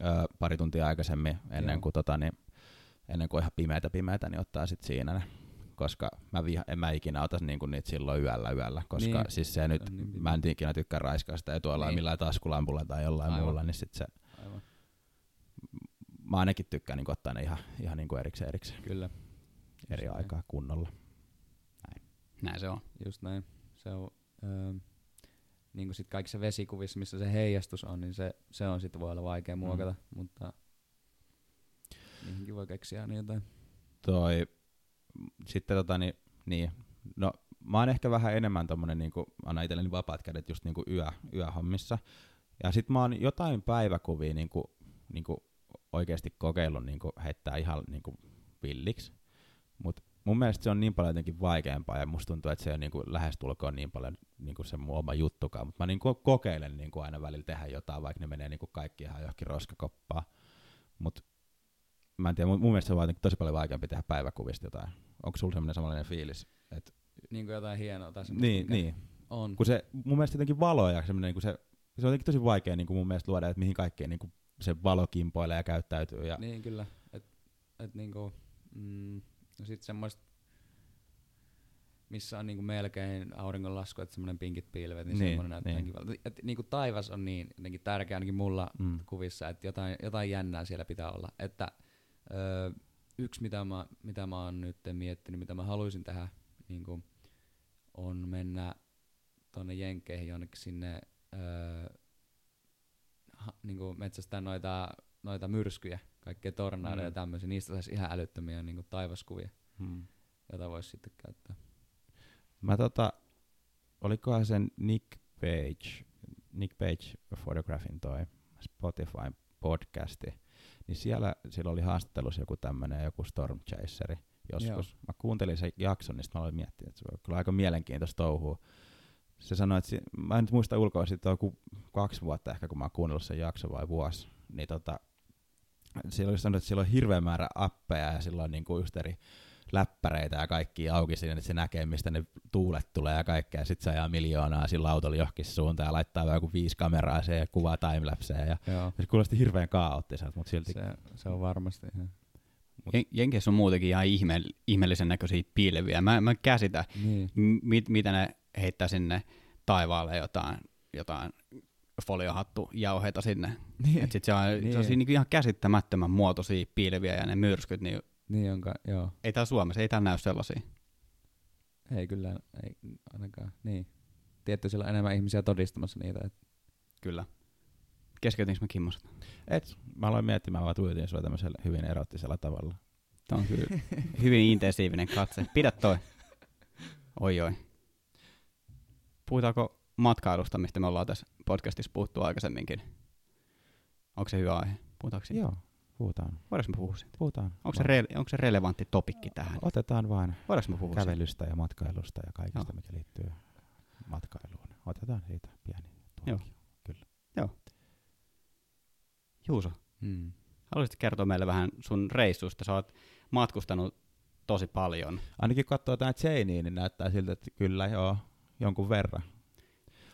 ö, pari tuntia aikaisemmin, ennen Joo. kuin, tota, niin, ennen kuin on ihan pimeätä pimeätä, niin ottaa sitten siinä ne. Koska mä viha, en mä ikinä ota niinku niitä silloin yöllä yöllä, koska Niin, siis se nyt, niin mä en ikinä tykkää raiskaa sitä etualaa Niin. millään taskulampulla tai jollain Aivan. muulla, niin sit se, Aivan. mä ainakin tykkään niin ottaa ne ihan, ihan niin kuin erikseen, erikseen Kyllä. eri näin. aikaa kunnolla. Näin se on. Just näin. Se on, öö, niin kuin sit kaikissa vesikuvissa, missä se heijastus on, niin se, se on sitten voi olla vaikea Mm. muokata, mutta niihinkin voi keksiä aina jotain. toi, sitten tota niin, niin, no mä oon ehkä vähän enemmän tommonen niinku, annan itselleni vapaat kädet just niinku yö, yöhommissa. Ja sit mä oon jotain päiväkuvia niinku, niinku oikeesti kokeillut niinku heittää ihan niinku villiksi. Mut mun mielestä se on niin paljon jotenkin vaikeampaa ja musta tuntuu, että se on niinku lähestulkoon niin paljon niinku se mun oma juttukaan. Mutta mä niinku kokeilen niinku aina välillä tehdä jotain, vaikka ne menee niinku kaikki ihan johonkin roskakoppaan. Mut mä en tiedä, mun, mun mielestä se on vaan tosi paljon vaikeampi tehdä päiväkuvista jotain. Onko sulla semmoinen samanlainen fiilis? Et, Niin kuin jotain hienoa semmoista, niin, niin. on. Kun se mun mielestä jotenkin valo ja semmoinen, niin se, se on jotenkin tosi vaikea niin kuin mun mielestä luoda, että mihin kaikkeen niin kuin se valo kimpoilee ja käyttäytyy. Ja, Niin kyllä, että et niinku, mm, no sit semmoista, missä on niinku melkein auringonlasku, että semmoinen pinkit pilvet, niin, Niin, semmoinen näyttää niin. kivalta. Et niinku taivas on niin jotenkin tärkeä ainakin mulla mm. kuvissa, että jotain, jotain jännää siellä pitää olla. Että öö, yksi, mitä mä, mitä mä oon nyt miettinyt, mitä mä haluaisin tehdä, niin kuin, on mennä tonne Jenkkeihin jonnekin sinne öö, ha, niin kuin metsästää noita, noita myrskyjä, kaikkea tornadoja ja Mm. tämmöisiä. Niistä saisi ihan älyttömiä niin kuin taivaskuvia, Mm. joita voisi sitten käyttää. Mä tota, olikohan sen Nick Page, Nick Page Photographin toi Spotify podcasti, niin siellä, siellä oli haastattelussa joku tämmönen joku Storm Chaseri joskus. Mä kuuntelin sen jakson, niin mä aloin miettiä, että se on kyllä aika mielenkiintoista touhua. Se sanoi, että si- mä en nyt muista ulkoa, siitä on kaksi vuotta ehkä, kun mä oon kuunnellut sen jakson vai vuosi, niin tota, siellä oli sanonut, että siellä on hirveä määrä appeja ja sillä on niinku just eri läppäreitä ja kaikki auki siinä, että se näkee, mistä ne tuulet tulee ja kaikkea. Sitten se ajaa miljoonaa sillä autolla johonkin suuntaan ja laittaa vähän joku viisi kameraa siihen ja kuvaa timelapseja. Ja Joo, se kuulosti hirveän kaoottiselta, mutta silti... se, se on varmasti ihan. Jen- Jenkeissä on muutenkin ihan ihme, ihmeellisen näköisiä pilviä. Mä, mä en käsitä, Niin. m- mit, mitä ne heittää sinne taivaalle jotain, jotain foliohattu jauheita sinne. Niin. Et sit se on, Niin. se on siinä niinku ihan käsittämättömän muotoisia pilviä ja ne myrskyt, niin Niin jonka, joo. ei täällä Suomessa, ei täällä näy sellaisia. Ei kyllä, ei ainakaan. Niin. tietty siellä on enemmän ihmisiä todistamassa niitä. Et Kyllä. Keskeytinkö mä kimmosta? Et, mä aloin miettimään, vaan tuijotin sua tämmöisellä hyvin erottisella tavalla. Tämä on kyllä hyvin intensiivinen katse. Pidä toi. Oi oi. Puhutaanko matkailusta, mistä me ollaan tässä podcastissa puhuttu aikaisemminkin? Onko se hyvä aihe? Puhutaanko siitä? Joo, puhutaan. Voidaanko me puhua siitä? Puhutaan. Onko se, re- onko se relevantti topikki tähän? Otetaan vain Voidaanko me puhua siitä? kävelystä ja matkailusta ja kaikesta, Joo. mikä liittyy matkailuun. Otetaan siitä pieni Joo. tuokio. Kyllä. Juuso, mm. haluaisitko kertoa meille vähän sun reissusta? Sä oot matkustanut tosi paljon. Ainakin katsoo tämä Janie, niin näyttää siltä, että kyllä joo, jonkun verran.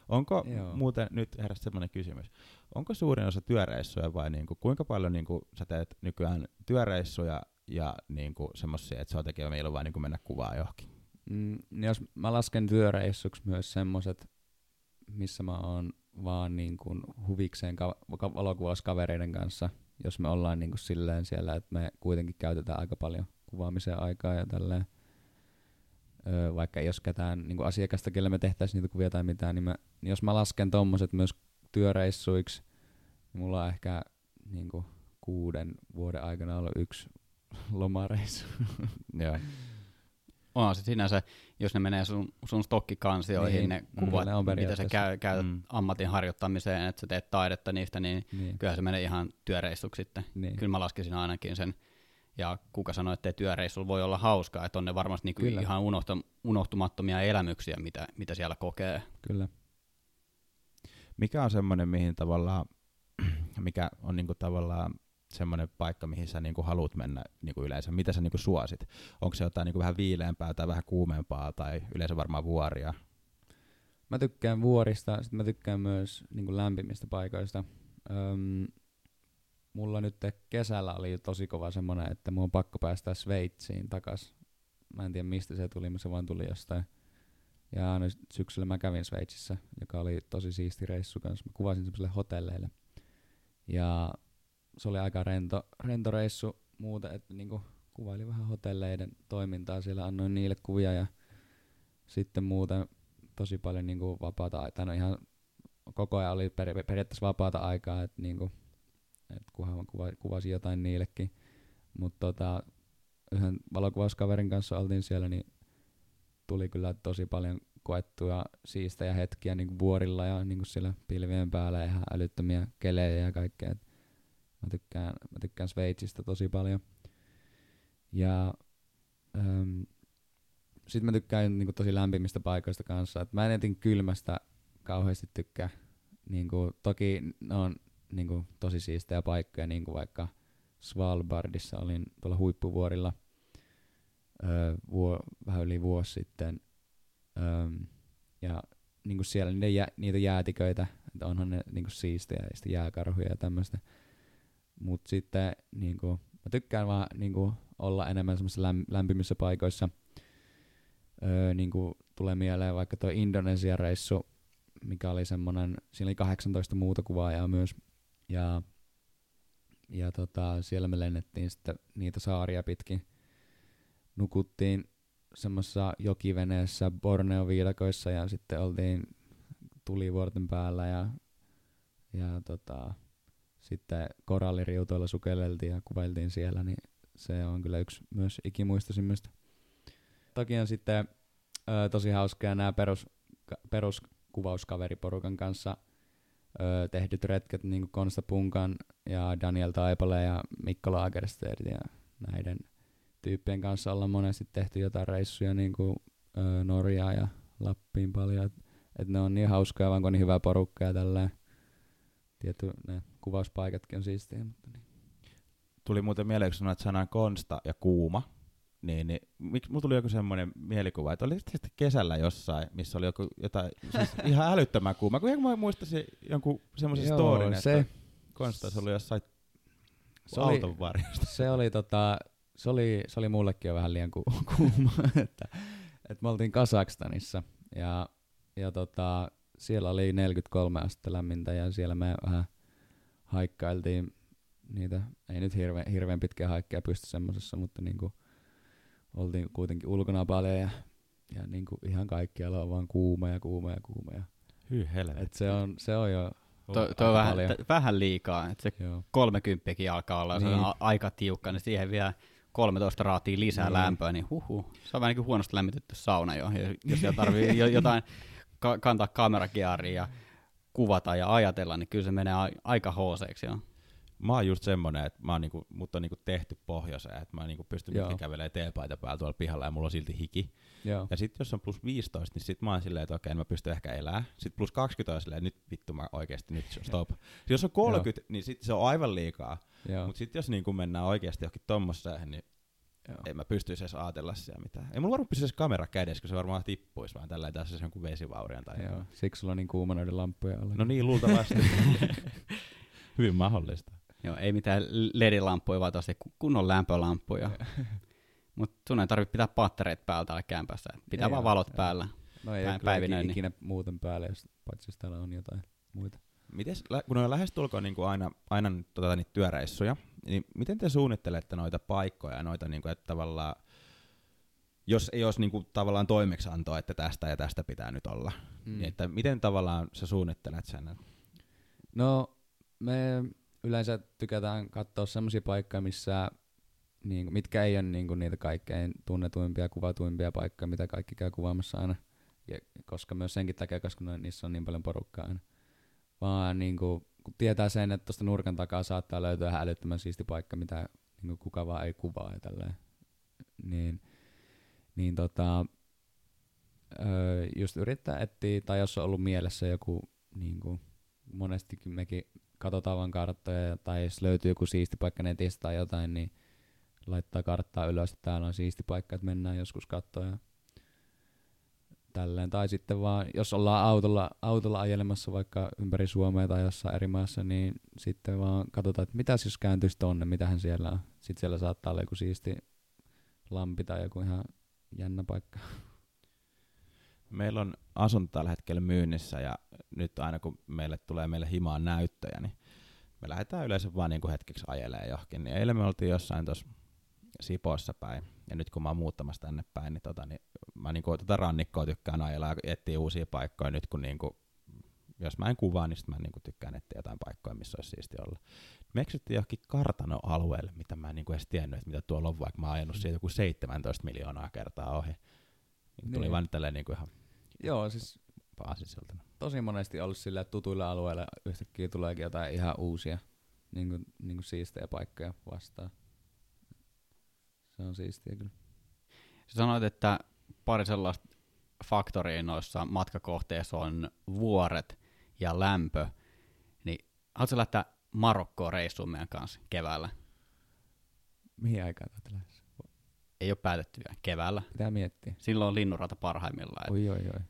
Onko Joo. muuten, nyt heräsi semmoinen kysymys, onko suurin osa työreissuja vai niinku, kuinka paljon niinku, sä teet nykyään työreissuja ja niinku, semmoisia, että se on tekevä meillä vaan niinku mennä kuvaa johonkin? Mm, niin jos mä lasken työreissuksi myös semmoset, missä mä oon vaan niin kuin huvikseen ka- ka- valokuvauskavereiden kanssa, jos me ollaan niin kuin silleen siellä, että me kuitenkin käytetään aika paljon kuvaamiseen aikaa ja tälleen. Öö, vaikka jos ketään niin kuin asiakasta, kelle me tehtäisiin niitä kuvia tai mitään, niin, mä, niin jos mä lasken tommoset myös työreissuiksi, niin mulla on ehkä niin kuin kuuden vuoden aikana ollut yksi lomareissu. Joo. Onhan se sinänsä, jos ne menee sun, sun stokkikansioihin, Niin, ne mm, kuvat, ne on mitä sä käy, käytät Mm. ammatin harjoittamiseen, että sä teet taidetta niistä, niin niin, kyllähän se menee ihan työreissuksi sitten. niin. Kyllä mä laskisin ainakin sen. Ja kuka sanoi, että työreissulla voi olla hauskaa, että on ne varmasti niinku Kyllä. ihan unohtu, unohtumattomia elämyksiä, mitä, mitä siellä kokee. Kyllä. Mikä on semmoinen, mihin tavallaan, mikä on niinku tavallaan semmoinen paikka, mihin sä niinku haluat mennä niinku yleensä? Mitä sä niinku suosit? Onko se jotain niinku vähän viileämpää tai vähän kuumempaa tai yleensä varmaan vuoria? Mä tykkään vuorista, sit mä tykkään myös niin lämpimistä paikoista. Öm, mulla nyt kesällä oli tosi kova semmonen, että mun on pakko päästä Sveitsiin takas. Mä en tiedä mistä se tuli, mutta se vaan tuli jostain. Ja nyt syksyllä mä kävin Sveitsissä, joka oli tosi siisti reissu kanssa. Mä kuvasin semmoiselle hotelleille. Ja se oli aika rento, rento reissu muuten, että niinku kuvailin vähän hotelleiden toimintaa siellä, annoin niille kuvia ja sitten muuten tosi paljon niinku vapaata aikaa. No ihan koko ajan oli per, periaatteessa vapaata aikaa, että niinku, et kunhan kuva, jotain niillekin. Mutta tota, yhden valokuvauskaverin kanssa oltiin siellä, niin tuli kyllä tosi paljon koettua siistejä hetkiä niin vuorilla ja niin siellä pilvien päällä ihan älyttömiä kelejä ja kaikkea. Et mä, tykkään, mä tykkään Sveitsistä tosi paljon. Ja ähm, sitten mä tykkään niin tosi lämpimistä paikoista kanssa. Et mä en etin kylmästä kauheasti tykkää. Niin kuin, toki ne on niin kuin, tosi siistejä paikkoja, niin kuin vaikka Svalbardissa olin tuolla huippuvuorilla öö, vuo, vähän yli vuosi sitten. Öö, ja niin kuin siellä niitä, jä, niitä jäätiköitä, että onhan ne niin kuin siistejä ja sitten jääkarhuja ja tämmöistä. Mutta sitten niin kuin, mä tykkään vaan niin kuin, olla enemmän semmoisissa läm, lämpimissä paikoissa. Öö, niin kuin, tulee mieleen vaikka tuo Indonesia-reissu, mikä oli semmoinen, siinä oli 18 muuta kuvaajaa myös. Ja, ja tota, siellä me lennettiin sitten niitä saaria pitkin. Nukuttiin semmoisessa jokiveneessä Borneo-viidakoissa ja sitten oltiin tulivuorten päällä ja, ja tota, sitten koralliriutoilla sukelleltiin ja kuvailtiin siellä, niin se on kyllä yksi myös ikimuistoisimmista. Toki on sitten ö, tosi hauskaa nämä perus, ka- peruskuvauskaveriporukan kanssa ö, tehdyt retket, niin kuin Konsta Punkan ja Daniel Taipale ja Mikko Lagerstedt ja näiden tyyppien kanssa ollaan monesti tehty jotain reissuja niin kuin ö, Norjaa ja Lappiin paljon. Et, et ne on niin hauskaa, vaan kun on niin hyvä porukka ja tälleen. Tietty ne kuvauspaikatkin on siistiä, mutta niin. Tuli muuten mieleen, kun sanoit sanan konsta ja kuuma, niin, niin miksi mulla tuli joku semmoinen mielikuva, että oli sitten kesällä jossain, missä oli joku, jotain siis ihan älyttömän kuuma, kun mä muistasin jonkun semmoisen storin, se- että konsta olisi ollut jossain Se oli- auton varjosta. se oli, tota, se oli, se oli mullekin jo vähän liian ku, kuuma, että, että me oltiin Kasakstanissa ja, ja tota, siellä oli 43 astetta lämmintä ja siellä me vähän haikkailtiin niitä, ei nyt hirveän, hirveän pitkiä haikkeja pysty semmosessa, mutta niinku oltiin kuitenkin ulkona paljon ja, ja niin kuin ihan kaikkialla on vaan kuuma ja kuuma ja kuuma. Ja, Hyy helvetti. et se, on, se on jo, Tuo to on aika vähän, t- vähän liikaa, että se joo. 30 alkaa olla niin. A- aika tiukka, niin siihen vielä 13 raatia lisää niin. Lämpöä, niin huhu. Se on vähän niin kuin huonosti lämmitetty sauna jo, ja jos jo tarvii jo, jotain ka- kantaa kamerakiaria ja kuvata ja ajatella, niin kyllä se menee a- aika hooseeksi jo. Mä oon just semmonen, että mä oon niinku, mut on niinku tehty pohjoiseen, että mä niinku pystyn Joo. kävelemään teepaita päällä tuolla pihalla ja mulla on silti hiki. Joo. Ja sitten jos on plus 15, niin sit mä oon silleen, että okei, mä pystyn ehkä elää. Sitten plus 20 on silleen, nyt vittu mä oikeesti nyt stop. Sit jos on 30, niin sit se on aivan liikaa. Joo. Mut sitten jos niinku mennään oikeasti johonkin tommoseen, niin Joo. ei mä pystyisi edes ajatella siellä mitään. Ei mulla varmaan pysyisi kamera kädessä, kun se varmaan tippuisi vaan tällä tässä jonkun vesivaurian tai Joo. Siksi sulla on niin kuuma noiden lampujen alla. No niin, luultavasti. Hyvin mahdollista. Joo, ei mitään LED-lampuja, vaan tosiaan ku- kunnon lämpölampuja. Mutta sun ei tarvitse pitää pattereita päällä täällä kämpässä. Pitää Ei vaan oo, valot ei. päällä. No ei Pä- ole kyllä päivineen, ikinä, niin- ikinä muuten päälle, jos, paitsi jos täällä on jotain muita. Mites, kun on lähestulkoon niin kuin aina, aina tota, niitä työreissuja, niin miten te suunnittelette noita paikkoja, noita, niin kuin, että tavallaan, jos ei olisi niin kuin, tavallaan toimeksiantoa, että tästä ja tästä pitää nyt olla, mm. niin että miten tavallaan sä suunnittelet sen? No, me yleensä tykätään katsoa semmoisia paikkoja, missä, niin, mitkä ei ole niin kuin niitä kaikkein tunnetuimpia, kuvatuimpia paikkoja, mitä kaikki käy kuvaamassa aina. Ja, koska myös senkin takia, koska no, niissä on niin paljon porukkaa aina. Vaan niin kuin, kun tietää sen, että tuosta nurkan takaa saattaa löytyä ihan älyttömän siisti paikka, mitä niin kuin kuka vaan ei kuvaa ja tälleen. Niin, niin tota, öö, just yrittää etsiä, tai jos on ollut mielessä joku, niin kuin, monestikin mekin katsotaan vaan karttoja, tai jos löytyy joku siisti paikka netistä tai jotain, niin laittaa karttaa ylös, että täällä on siisti paikka, että mennään joskus katsoa tälleen. Tai sitten vaan, jos ollaan autolla, autolla ajelemassa vaikka ympäri Suomea tai jossain eri maassa, niin sitten vaan katsotaan, että mitäs jos kääntyisi tonne, mitähän siellä on. Sitten siellä saattaa olla joku siisti lampi tai joku ihan jännä paikka. Meillä on asunto tällä hetkellä myynnissä ja nyt aina kun meille tulee meille himaan näyttöjä, niin me lähdetään yleensä vaan niin kuin hetkeksi ajelee johonkin. Niin eilen me oltiin jossain tuossa Sipoossa päin ja nyt kun mä oon muuttamassa tänne päin, niin, tota, niin mä niin kuin, tota rannikkoa tykkään ajella ja etsiä uusia paikkoja nyt kun niin kuin, jos mä en kuvaa, niin mä niin kuin tykkään etsiä jotain paikkoja, missä olisi siisti olla. Me eksyttiin johonkin kartanoalueelle, mitä mä en niin kuin edes tiennyt, että mitä tuolla on, vaikka mä oon ajanut siitä joku 17 miljoonaa kertaa ohi. Niin tuli Niin. vaan tälleen niin kuin ihan Joo, siis paasisiltana. tosi monesti ollut sillä, tutuilla alueilla yhtäkkiä tuleekin jotain ihan uusia niin kuin, niin kuin siistejä paikkoja vastaan. Se on siistiä kyllä. Sä sanoit, että pari sellaista faktoria noissa matkakohteissa on vuoret ja lämpö. Niin haluatko lähteä Marokkoon reissuun meidän kanssa keväällä? Mihin aikaan tätä? Ei ole päätetty vielä keväällä. Pitää miettiä. Silloin on linnunrata parhaimmillaan. Oi, oi, oi.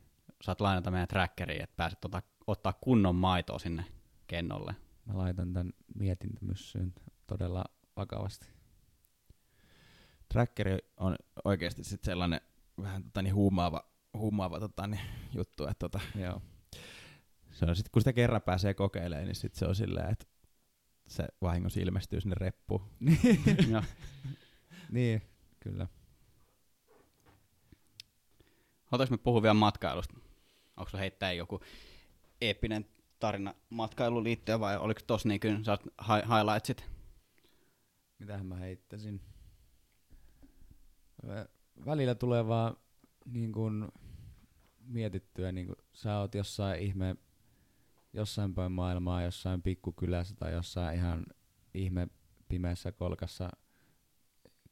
Saat lainata meidän trackeriin, että pääset ota, ottaa kunnon maitoa sinne kennolle. Mä laitan tän mietintämyssyyn todella vakavasti. Trackeri on oikeasti sit sellainen vähän tota, niin huumaava, huumaava tota, niin, juttu, että tota, Joo. se on sit, kun sitä kerran pääsee kokeilemaan, niin sit se on silleen, että se vahingossa ilmestyy sinne reppuun. niin, kyllä. Halutaanko me puhua vielä matkailusta? Onko se heittää joku eeppinen tarina matkailuun liittyen vai oliko tos niin kuin sä highlightsit? Mitähän mä heittäisin? Vä- Välillä tulee vaan niin kun mietittyä, niin kun sä oot jossain ihme, jossain päin maailmaa, jossain pikkukylässä tai jossain ihan ihme pimeässä kolkassa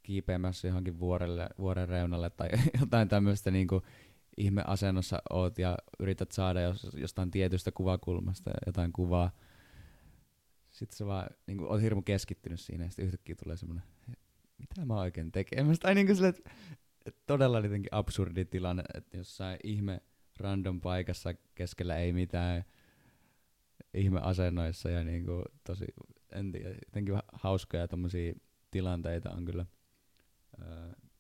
kiipeämässä johonkin vuorelle, vuoren reunalle tai jotain tämmöistä niin ihme asennossa oot ja yrität saada jos, jostain tietystä kuvakulmasta jotain kuvaa. Sitten sä vaan niin oot hirmu keskittynyt siinä ja sitten yhtäkkiä tulee semmoinen, mitä mä oikein tekemässä? Tai niin kuin sille, että todella jotenkin absurdi tilanne, että jossain ihme random paikassa keskellä ei mitään ihme asennoissa ja niin kuin tosi, en tiedä, jotenkin hauskoja tommosia tilanteita on kyllä,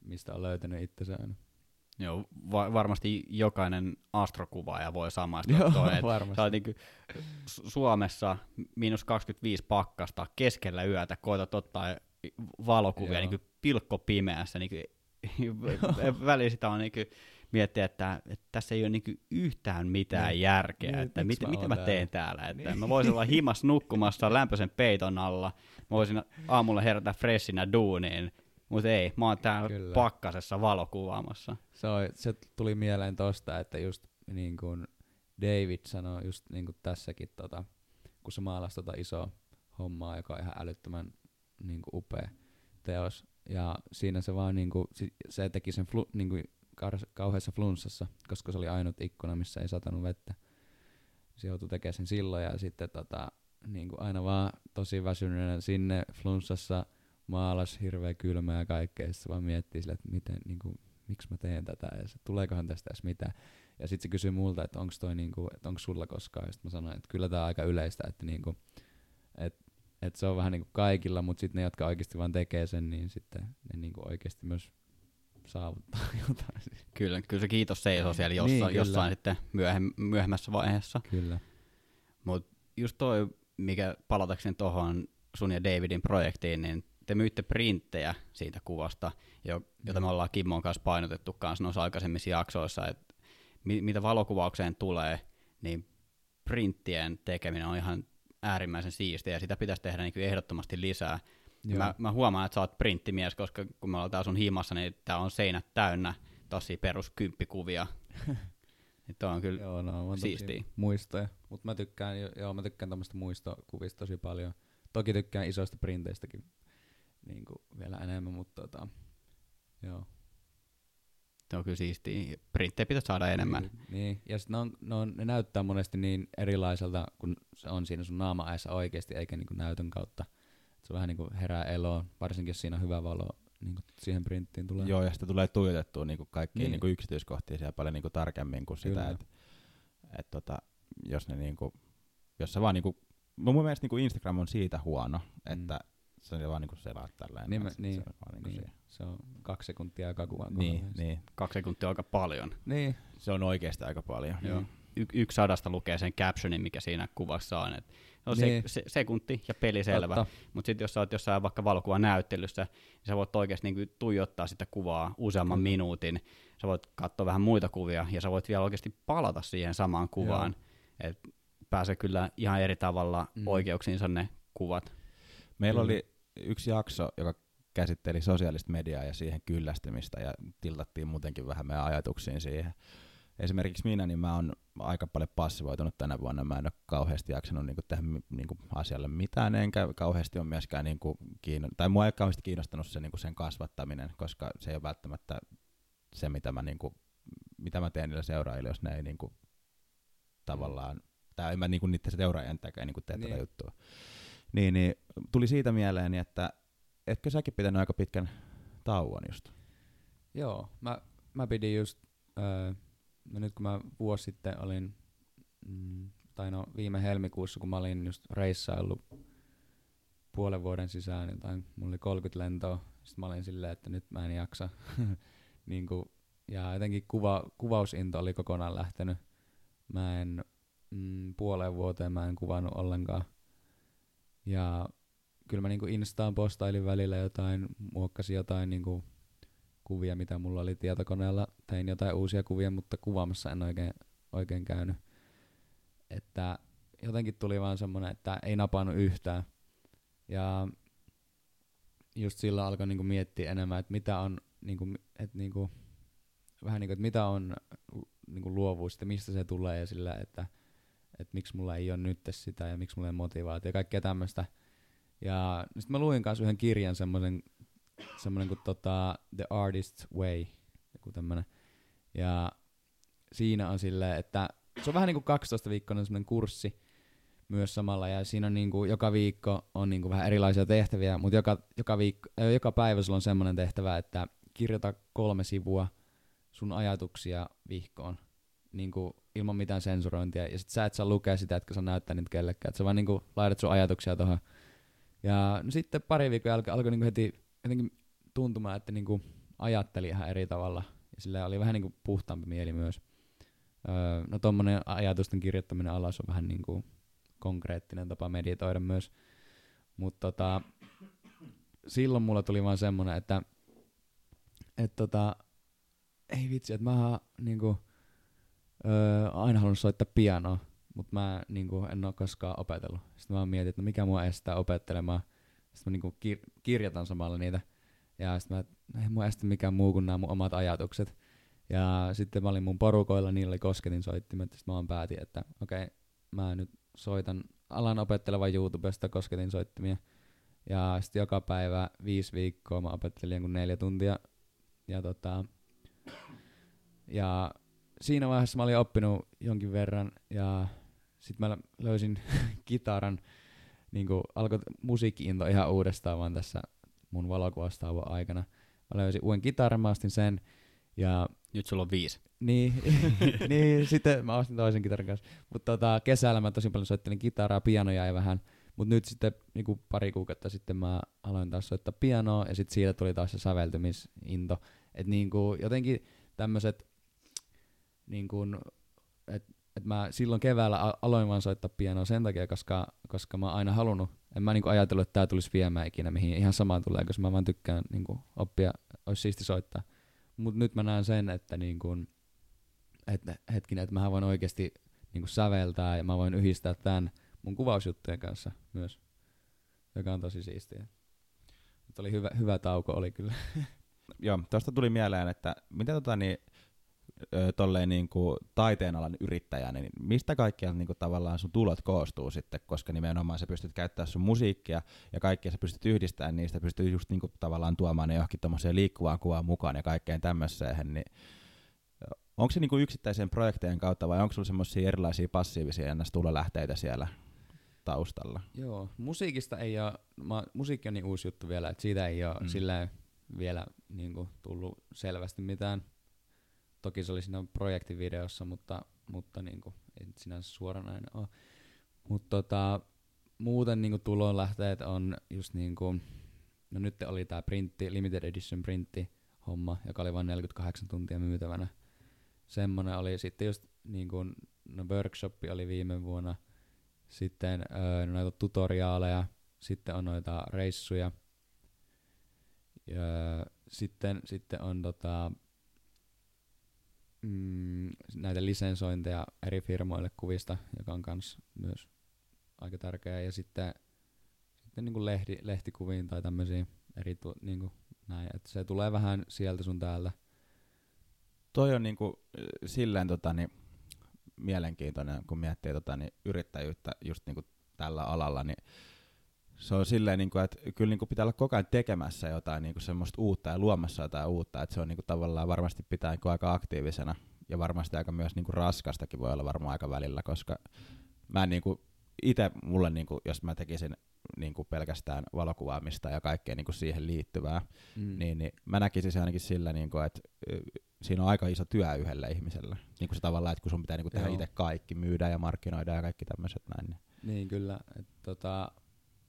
mistä on löytänyt itsensä aina. Joo, va- varmasti jokainen astrokuvaaja voi samaistua Joo, toi, varmasti. sä Su- Suomessa miinus 25 pakkasta keskellä yötä, koetat ottaa valokuvia Joo. niinku pilkko pimeässä, niinku välillä sitä on niinku miettiä, että, että tässä ei ole niinku yhtään mitään niin. järkeä, Niin, että mit, mä mitä mä täällä? teen täällä. Että Niin. Mä voisin olla himas nukkumassa lämpöisen peiton alla, mä voisin aamulla herätä freshinä duuniin, mutta ei, mä oon täällä Kyllä. pakkasessa valokuvaamassa. Se, on, se tuli mieleen tosta, että just niin kuin David sanoi just niin kuin tässäkin, tota, kun se maalasi tota isoa hommaa, joka on ihan älyttömän niin kuin upea teos. Ja siinä se vaan niin kuin, se teki sen flu, niin kuin kauheassa flunssassa, koska se oli ainut ikkuna, missä ei satanut vettä. Se joutui tekemään sen silloin ja sitten tota, niin kuin aina vaan tosi väsyneenä sinne flunssassa maalas hirveä kylmä ja kaikkea. Se vaan miettii sille, että miten, niin kuin, miksi mä teen tätä ja se, tuleekohan tästä edes mitään. Ja sitten se kysyy multa, että onko toi niinku, että onko sulla koskaan. Ja sitten mä sanoin, että kyllä tämä on aika yleistä, että niinku, et, et se on vähän niinku kaikilla, mutta sitten ne, jotka oikeasti vaan tekee sen, niin sitten ne niinku oikeasti myös saavuttaa jotain. Kyllä, kyllä se kiitos seisoo siellä jossain, Niin, niin, kyllä. jossain sitten myöhem, myöhemmässä vaiheessa. Kyllä. Mutta just toi, mikä palatakseni tuohon sun ja Davidin projektiin, niin te myytte printtejä siitä kuvasta, jo, jota me ollaan Kimmon kanssa painotettu kanssa noissa aikaisemmissa jaksoissa, että mi, mitä valokuvaukseen tulee, niin printtien tekeminen on ihan äärimmäisen siistiä ja sitä pitäisi tehdä niin kuin ehdottomasti lisää. Joo. Mä, mä huomaan, että sä oot printtimies, koska kun me ollaan täällä sun himassa, niin tää on seinät täynnä tosi peruskymppikuvia. niin on kyllä Joo, no, on siistiä. muistoja. Mutta mä tykkään, jo- joo, mä tykkään tämmöistä muistokuvista tosi paljon. Toki tykkään isoista printeistäkin niin kuin vielä enemmän, mutta tota, joo. Se on kyllä siistiä. Printtejä pitäisi saada enemmän. Niin, niin. ja sit ne, on, ne, on, ne näyttää monesti niin erilaiselta, kun se on siinä sun naama-äessä oikeasti, eikä niinku näytön kautta. Et se vähän niinku herää eloon, varsinkin jos siinä on hyvä valo niinku siihen printtiin tulee. Joo, ja sitten tulee tuijotettua niinku kaikkia Niin. niinku yksityiskohtia siellä paljon niinku tarkemmin kuin sitä, että et tota, jos ne niinku, jos sä vaan niinku, mun mielestä niinku Instagram on siitä huono, että se vaan niinku selaat tälleen. Nimen- että niin, se on niinku niin, se on kaksi sekuntia aika kuvan Niin, kohdalla. niin, Kaksi sekuntia on aika paljon. niin. se on oikeasti aika paljon. Joo. Y- yksi sadasta lukee sen captionin, mikä siinä kuvassa on. Et on se, Niin. se, sekunti ja peli selvä. Mutta sitten jos sä oot jossain vaikka valokuvanäyttelyssä, niin sä voit oikeasti niinku tuijottaa sitä kuvaa useamman Kyllä. minuutin. Sä voit katsoa vähän muita kuvia ja sä voit vielä oikeasti palata siihen samaan kuvaan. Et pääsee kyllä ihan eri tavalla Mm. mm. oikeuksiinsa ne kuvat. Meillä Kyllä. oli yksi jakso, joka käsitteli sosiaalista mediaa ja siihen kyllästymistä ja tiltattiin muutenkin vähän meidän ajatuksiin siihen. Esimerkiksi minä, niin mä oon aika paljon passivoitunut tänä vuonna. Mä en ole kauheasti jaksanut niinku tehdä niinku asialle mitään, enkä kauheasti ole myöskään, niinku kiinno- tai mua ei kauheasti kiinnostanut se, niinku sen kasvattaminen, koska se ei ole välttämättä se, mitä mä, niinku, mitä mä teen niille seuraajille, jos ne ei niinku, tavallaan, tai en mä niinku niiden seuraajien takia niinku tee niin. tätä juttua. Niin, niin tuli siitä mieleeni, että etkö säkin pitänyt aika pitkän tauon just? Joo, mä, mä pidin just, öö, no nyt kun mä vuosi sitten olin, mm, tai no viime helmikuussa, kun mä olin just reissaillut puolen vuoden sisään jotain, mulla oli 30 lentoa, sitten mä olin silleen, että nyt mä en jaksa. niin kuin, ja jotenkin kuva, kuvausinto oli kokonaan lähtenyt. Mä en mm, puoleen vuoteen mä en kuvannut ollenkaan. Ja kyllä mä niinku Instaan postailin välillä jotain, muokkasin jotain niinku kuvia, mitä mulla oli tietokoneella. Tein jotain uusia kuvia, mutta kuvaamassa en oikein, oikein käynyt. Että jotenkin tuli vaan semmonen, että ei napannut yhtään. Ja just silloin alkoi niinku miettiä enemmän, että mitä on, niinku, että niinku, vähän niinku, että mitä on niinku luovuus, että mistä se tulee ja sillä, että, että miksi mulla ei ole nyt sitä ja miksi mulla ei ole motivaatio ja kaikkea tämmöistä. Ja sitten mä luin kanssa yhden kirjan semmoisen semmoinen kuin tota, The Artist's Way, joku tämmönen. Ja siinä on silleen, että se on vähän niin kuin 12 viikkoinen semmoinen kurssi myös samalla, ja siinä on niin kuin, joka viikko on niin kuin vähän erilaisia tehtäviä, mutta joka, joka, viikko, äh, joka päivä sulla on semmoinen tehtävä, että kirjoita kolme sivua sun ajatuksia vihkoon, niin kuin ilman mitään sensurointia, ja sit sä et saa lukea sitä, etkä saa näyttää niitä kellekään, että sä vaan niin kuin laitat sun ajatuksia tuohon. Ja no sitten pari viikkoa jälkeen alkoi niin kuin heti jotenkin tuntumaan, että niinku ajatteli ihan eri tavalla. Ja sillä oli vähän niinku puhtaampi mieli myös. Öö, no tommonen ajatusten kirjoittaminen alas on vähän niinku konkreettinen tapa meditoida myös. Mutta tota, silloin mulla tuli vaan semmonen, että et tota, ei vitsi, että mä niinku, öö, aina halunnut soittaa pianoa, mutta mä niinku, en oo koskaan opetellut. Sitten mä mietin, että no mikä mua estää opettelemaan. Sitten mä niinku kir- kirjoitan samalla niitä. Ja sitten mä, ei mua estä mikään muu kuin nämä mun omat ajatukset. Ja sitten mä olin mun porukoilla, niillä oli kosketin soittimet. Sitten mä vaan päätin, että okei, okay, mä nyt soitan, alan opettelevan YouTubesta kosketin soittimia. Ja sitten joka päivä viisi viikkoa mä opettelin neljä tuntia. Ja tota, ja siinä vaiheessa mä olin oppinut jonkin verran ja sitten mä löysin kitaran, niin kuin alkoi musiikkiinto ihan uudestaan vaan tässä mun valokuvastauon aikana. Mä löysin uuden kitaran, mä ostin sen ja... Nyt sulla on viisi. Niin, niin sitten mä ostin toisen kitaran kanssa. Mutta tota, kesällä mä tosi paljon soittelin kitaraa, piano jäi vähän. Mutta nyt sitten niinku pari kuukautta sitten mä aloin taas soittaa pianoa ja sitten siitä tuli taas se säveltymisinto. Että niinku jotenkin tämmöiset niin kuin, että et mä silloin keväällä aloin vaan soittaa pianoa sen takia, koska, koska mä oon aina halunnut, en mä niinku ajatellut, että tää tulisi viemään ikinä mihin, ihan samaan tulee, koska mä vaan tykkään niinku oppia, olisi siisti soittaa. Mutta nyt mä näen sen, että niinku, että hetkinen, että mä voin oikeasti niinku säveltää ja mä voin yhdistää tämän mun kuvausjuttujen kanssa myös, joka on tosi siistiä. Mutta oli hyvä, hyvä tauko, oli kyllä. Joo, tuosta tuli mieleen, että mitä tota niin, tolleen niin kuin taiteenalan yrittäjänä, niin mistä kaikkia niin kuin tavallaan sun tulot koostuu sitten, koska nimenomaan sä pystyt käyttämään sun musiikkia ja kaikkea sä pystyt yhdistämään niistä, pystyt just niin kuin tavallaan tuomaan ne johonkin tommoseen liikkuvaan kuvaan mukaan ja kaikkeen tämmöiseen, niin onko se niin kuin yksittäisen projektejen kautta vai onko sulla semmoisia erilaisia passiivisia ennäs tulolähteitä siellä taustalla? Joo, musiikista ei ole, ma, musiikki on niin uusi juttu vielä, että siitä ei ole mm. sillä vielä niin kuin, tullut selvästi mitään Toki se oli siinä projektivideossa, mutta, mutta niin kuin, ei sinänsä suoranainen ole. Mutta tota, muuten niin tulonlähteet on just niin kuin, no nyt oli tämä printti, limited edition printti homma, joka oli vain 48 tuntia myytävänä. Semmoinen oli sitten just niin kuin, no workshop oli viime vuonna, sitten öö, noita tutoriaaleja, sitten on noita reissuja, ja sitten, sitten on tota, mm, näitä lisensointeja eri firmoille kuvista, joka on kans myös aika tärkeää. Ja sitten, sitten niin kuin lehti, lehtikuviin tai tämmöisiä eri tu, niin kuin näin, että se tulee vähän sieltä sun täältä. Toi on niin kuin, silleen tota, niin, mielenkiintoinen, kun miettii tota, niin, yrittäjyyttä just niin kuin tällä alalla, niin se on silleen, niin kuin, että kyllä niin kuin pitää olla koko ajan tekemässä jotain niin kuin semmoista uutta ja luomassa jotain uutta, että se on niin kuin, tavallaan varmasti pitää niin kuin, aika aktiivisena ja varmasti aika myös niin kuin, raskastakin voi olla varmaan aika välillä, koska mä en niin kuin, itse mulle, niin kuin, jos mä tekisin niin kuin pelkästään valokuvaamista ja kaikkea niin kuin siihen liittyvää, mm. niin, niin mä näkisin se ainakin sillä, niin kuin, että siinä on aika iso työ yhdelle ihmiselle. Niin kuin se tavallaan, että kun sun pitää niin kuin tehdä itse kaikki, myydä ja markkinoida ja kaikki tämmöiset näin. Niin. niin kyllä. Et, tota,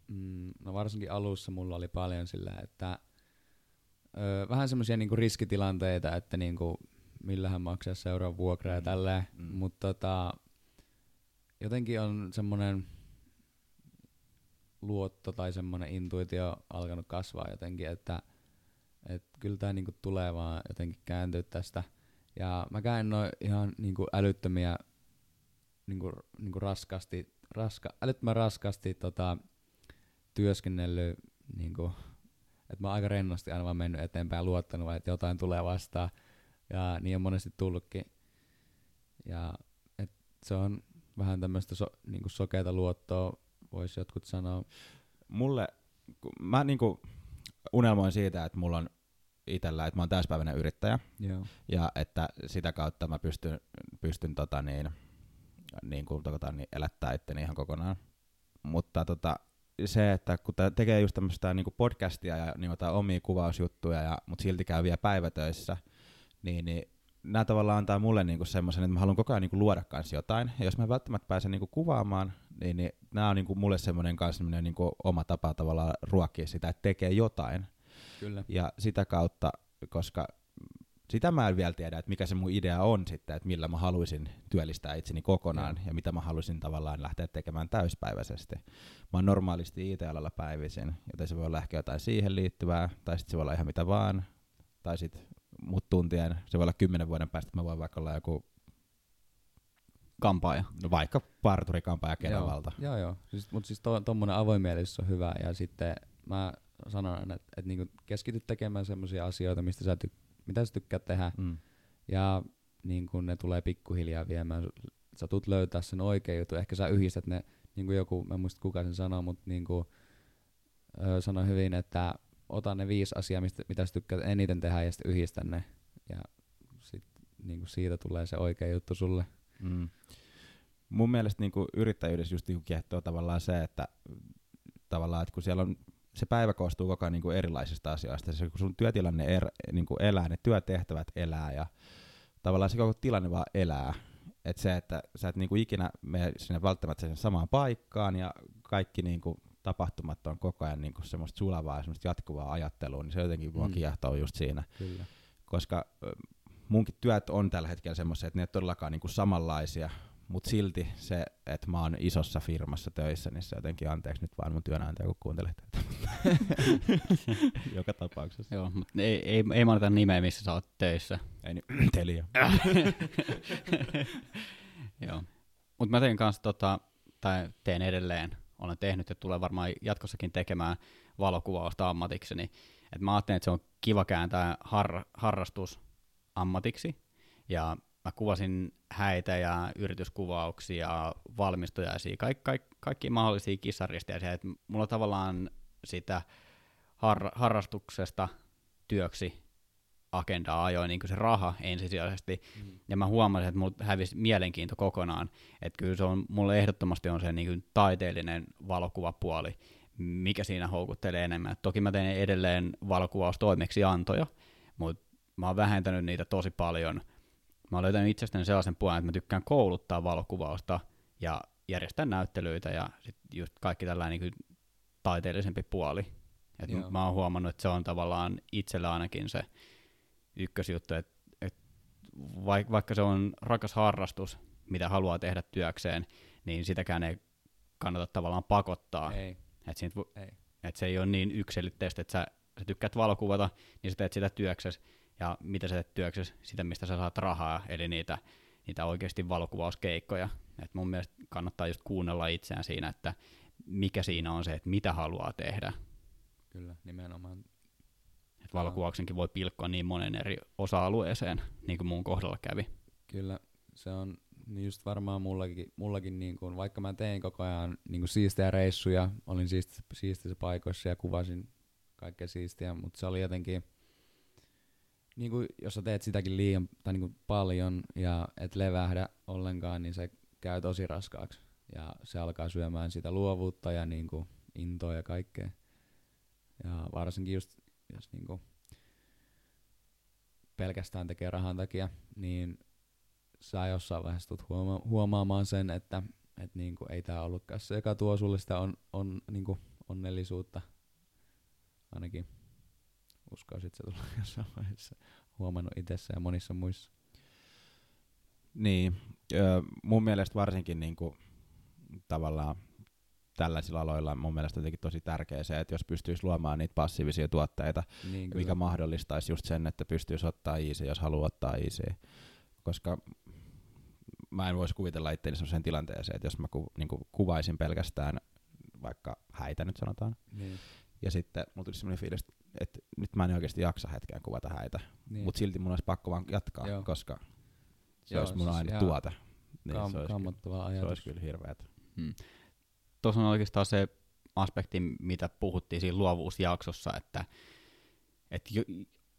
mm, no varsinkin alussa mulla oli paljon sillä, että ö, vähän semmoisia niinku riskitilanteita, että niinku, millähän maksaa seuraavan vuokra ja mm. tälleen, mm. mutta tota, jotenkin on semmoinen luotto tai semmoinen intuitio alkanut kasvaa jotenkin, että et kyllä tämä niinku tulee vaan jotenkin kääntyä tästä. Ja mäkään en ole ihan niinku älyttömiä niinku, niinku raskasti, raska, älyttömän raskasti tota, työskennellyt, niin kuin, että mä oon aika rennosti aina vaan mennyt eteenpäin ja luottanut, että jotain tulee vastaan. Ja niin on monesti tullutkin. Ja et se on vähän tämmöistä so, niin kuin sokeita luottoa, voisi jotkut sanoa. Mulle, mä niin kuin unelmoin siitä, että mulla on itsellä, että mä oon täyspäiväinen yrittäjä. Joo. Ja että sitä kautta mä pystyn, pystyn tota niin, niin kuin, tota niin, elättää itteni ihan kokonaan. Mutta tota, se, että kun tekee just tämmöistä niinku podcastia ja niin omia kuvausjuttuja, ja, mutta silti käy vielä päivätöissä, niin, niin nämä tavallaan antaa mulle niinku semmoisen, että mä haluan koko ajan niinku luoda kanssa jotain. Ja jos mä välttämättä pääsen niinku kuvaamaan, niin, niin nämä on niinku mulle semmoinen kanssa semmoinen niinku oma tapa tavallaan ruokkia sitä, että tekee jotain. Kyllä. Ja sitä kautta, koska sitä mä en vielä tiedä, että mikä se mun idea on sitten, että millä mä haluaisin työllistää itseni kokonaan ja, ja mitä mä haluaisin tavallaan lähteä tekemään täyspäiväisesti. Mä oon normaalisti IT-alalla päivisin, joten se voi olla ehkä jotain siihen liittyvää, tai sitten se voi olla ihan mitä vaan, tai sitten mut tuntien, se voi olla kymmenen vuoden päästä, että mä voin vaikka olla joku, Kampaaja. no vaikka parturikampaaja Kenavalta. Joo, joo. Siis, mutta siis to, tommonen avoimielisyys on hyvä ja sitten mä sanon, että, että niinku keskity tekemään semmoisia asioita, mistä sä tyk- mitä sä tykkäät tehdä Mm. ja niin kun ne tulee pikkuhiljaa viemään. Sä tulet löytää sen oikean jutun. Ehkä sä yhdistät ne, niin kuin joku, mä en muista kuka sen sanoo, mutta niin kuin, ö, sanoi hyvin, että ota ne viisi asiaa, mistä, mitä sä tykkäät eniten tehdä ja sitten yhdistä ne. Ja sit, niin kuin siitä tulee se oikea juttu sulle. Mm. Mun mielestä niinku yrittäjyydessä just niinku kiehtoo tavallaan se, että tavallaan, että kun siellä on se päivä koostuu koko ajan niinku erilaisista asioista. Se, kun sun työtilanne er, niinku elää, ne työtehtävät elää ja tavallaan se koko tilanne vaan elää. Et se, että sä et niinku ikinä mene sinne välttämättä sinne samaan paikkaan ja kaikki niinku tapahtumat on koko ajan niinku semmoista sulavaa ja semmoista jatkuvaa ajattelua, niin se jotenkin mua Mm. kiehtoo just siinä Kyllä. koska munkin työt on tällä hetkellä semmoisia, että ne ei todellakaan niinku samanlaisia, mutta silti se, että mä oon isossa firmassa töissä, niin se jotenkin anteeksi nyt vaan mun työnantaja, kun kuuntelet tätä. Joka tapauksessa. Joo, mutta ei, ei, ei mainita nimeä, missä sä oot töissä. Ei niin, Telia. Joo. Mutta mä teen kanssa, tota, tai teen edelleen, olen tehnyt ja tulen varmaan jatkossakin tekemään valokuvausta ammatikseni. Et mä ajattelin, että se on kiva kääntää har, harrastus ammatiksi. Ja mä kuvasin häitä ja yrityskuvauksia, valmistujaisia, kaik, kaik, kaikki mahdollisia kissaristeisiä. Et mulla tavallaan sitä har, harrastuksesta työksi agendaa ajoi niin se raha ensisijaisesti. Mm. Ja mä huomasin, että mulla hävisi mielenkiinto kokonaan. Että kyllä se on, mulle ehdottomasti on se niin kuin taiteellinen valokuvapuoli, mikä siinä houkuttelee enemmän. Et toki mä teen edelleen valokuvaustoimeksiantoja, mutta mä oon vähentänyt niitä tosi paljon. Mä oon löytänyt itsestäni sellaisen puolen, että mä tykkään kouluttaa valokuvausta ja järjestää näyttelyitä ja sit just kaikki tällainen niin taiteellisempi puoli. Et Joo. mä oon huomannut, että se on tavallaan itsellä ainakin se ykkösjuttu, että et vaik, vaikka se on rakas harrastus, mitä haluaa tehdä työkseen, niin sitäkään ei kannata tavallaan pakottaa. Ei, Et siitä, ei. et se ei ole niin yksilitteistä, että sä, sä tykkäät valokuvata, niin sä teet sitä työksessä, ja mitä sä teet työksessä, sitä mistä sä saat rahaa, eli niitä, niitä oikeasti valokuvauskeikkoja. Et mun mielestä kannattaa just kuunnella itseään siinä, että mikä siinä on se, että mitä haluaa tehdä. Kyllä, nimenomaan. Et valokuvauksenkin voi pilkkoa niin monen eri osa-alueeseen, niin kuin mun kohdalla kävi. Kyllä, se on niin just varmaan mullakin, mullakin niin kuin, vaikka mä tein koko ajan niin kuin siistejä reissuja, olin siisti, siistissä paikoissa ja kuvasin kaikkea siistiä, mutta se oli jotenkin, niin kuin, jos sä teet sitäkin liian tai niin kuin paljon ja et levähdä ollenkaan, niin se käy tosi raskaaksi ja se alkaa syömään sitä luovuutta ja niin kuin, intoa ja kaikkea. Ja varsinkin just, jos niin kuin, pelkästään tekee rahan takia, niin sä jossain vaiheessa tulet huoma- huomaamaan sen, että et niinku, ei tämä ollutkaan se, joka tuo sulle sitä on, on, niinku, onnellisuutta. Ainakin uskoisin, että se tulee jossain vaiheessa huomannut itsessä ja monissa muissa. Niin, öö, mun mielestä varsinkin niinku, tavallaan tällaisilla aloilla mun mielestä jotenkin tosi tärkeää se, että jos pystyisi luomaan niitä passiivisia tuotteita, Niin, mikä mahdollistaisi just sen, että pystyisi ottaa easy, jos haluaa ottaa easy. Koska mä en voisi kuvitella itseäni sellaiseen tilanteeseen, että jos mä ku, niin kuvaisin pelkästään vaikka häitä nyt sanotaan, Niin, ja sitten mulla tuli semmoinen fiilis, että nyt mä en oikeasti jaksa hetkeä kuvata häitä, niin. mutta silti mun olisi pakko vaan jatkaa, Joo. koska se Joo, olisi mun siis aina tuote. Niin kam- se, olisi kyllä, kammottava se ajatus. olisi kyllä hirveätä. Hmm. Tuossa on oikeastaan se aspekti, mitä puhuttiin siinä luovuusjaksossa, että, että jo,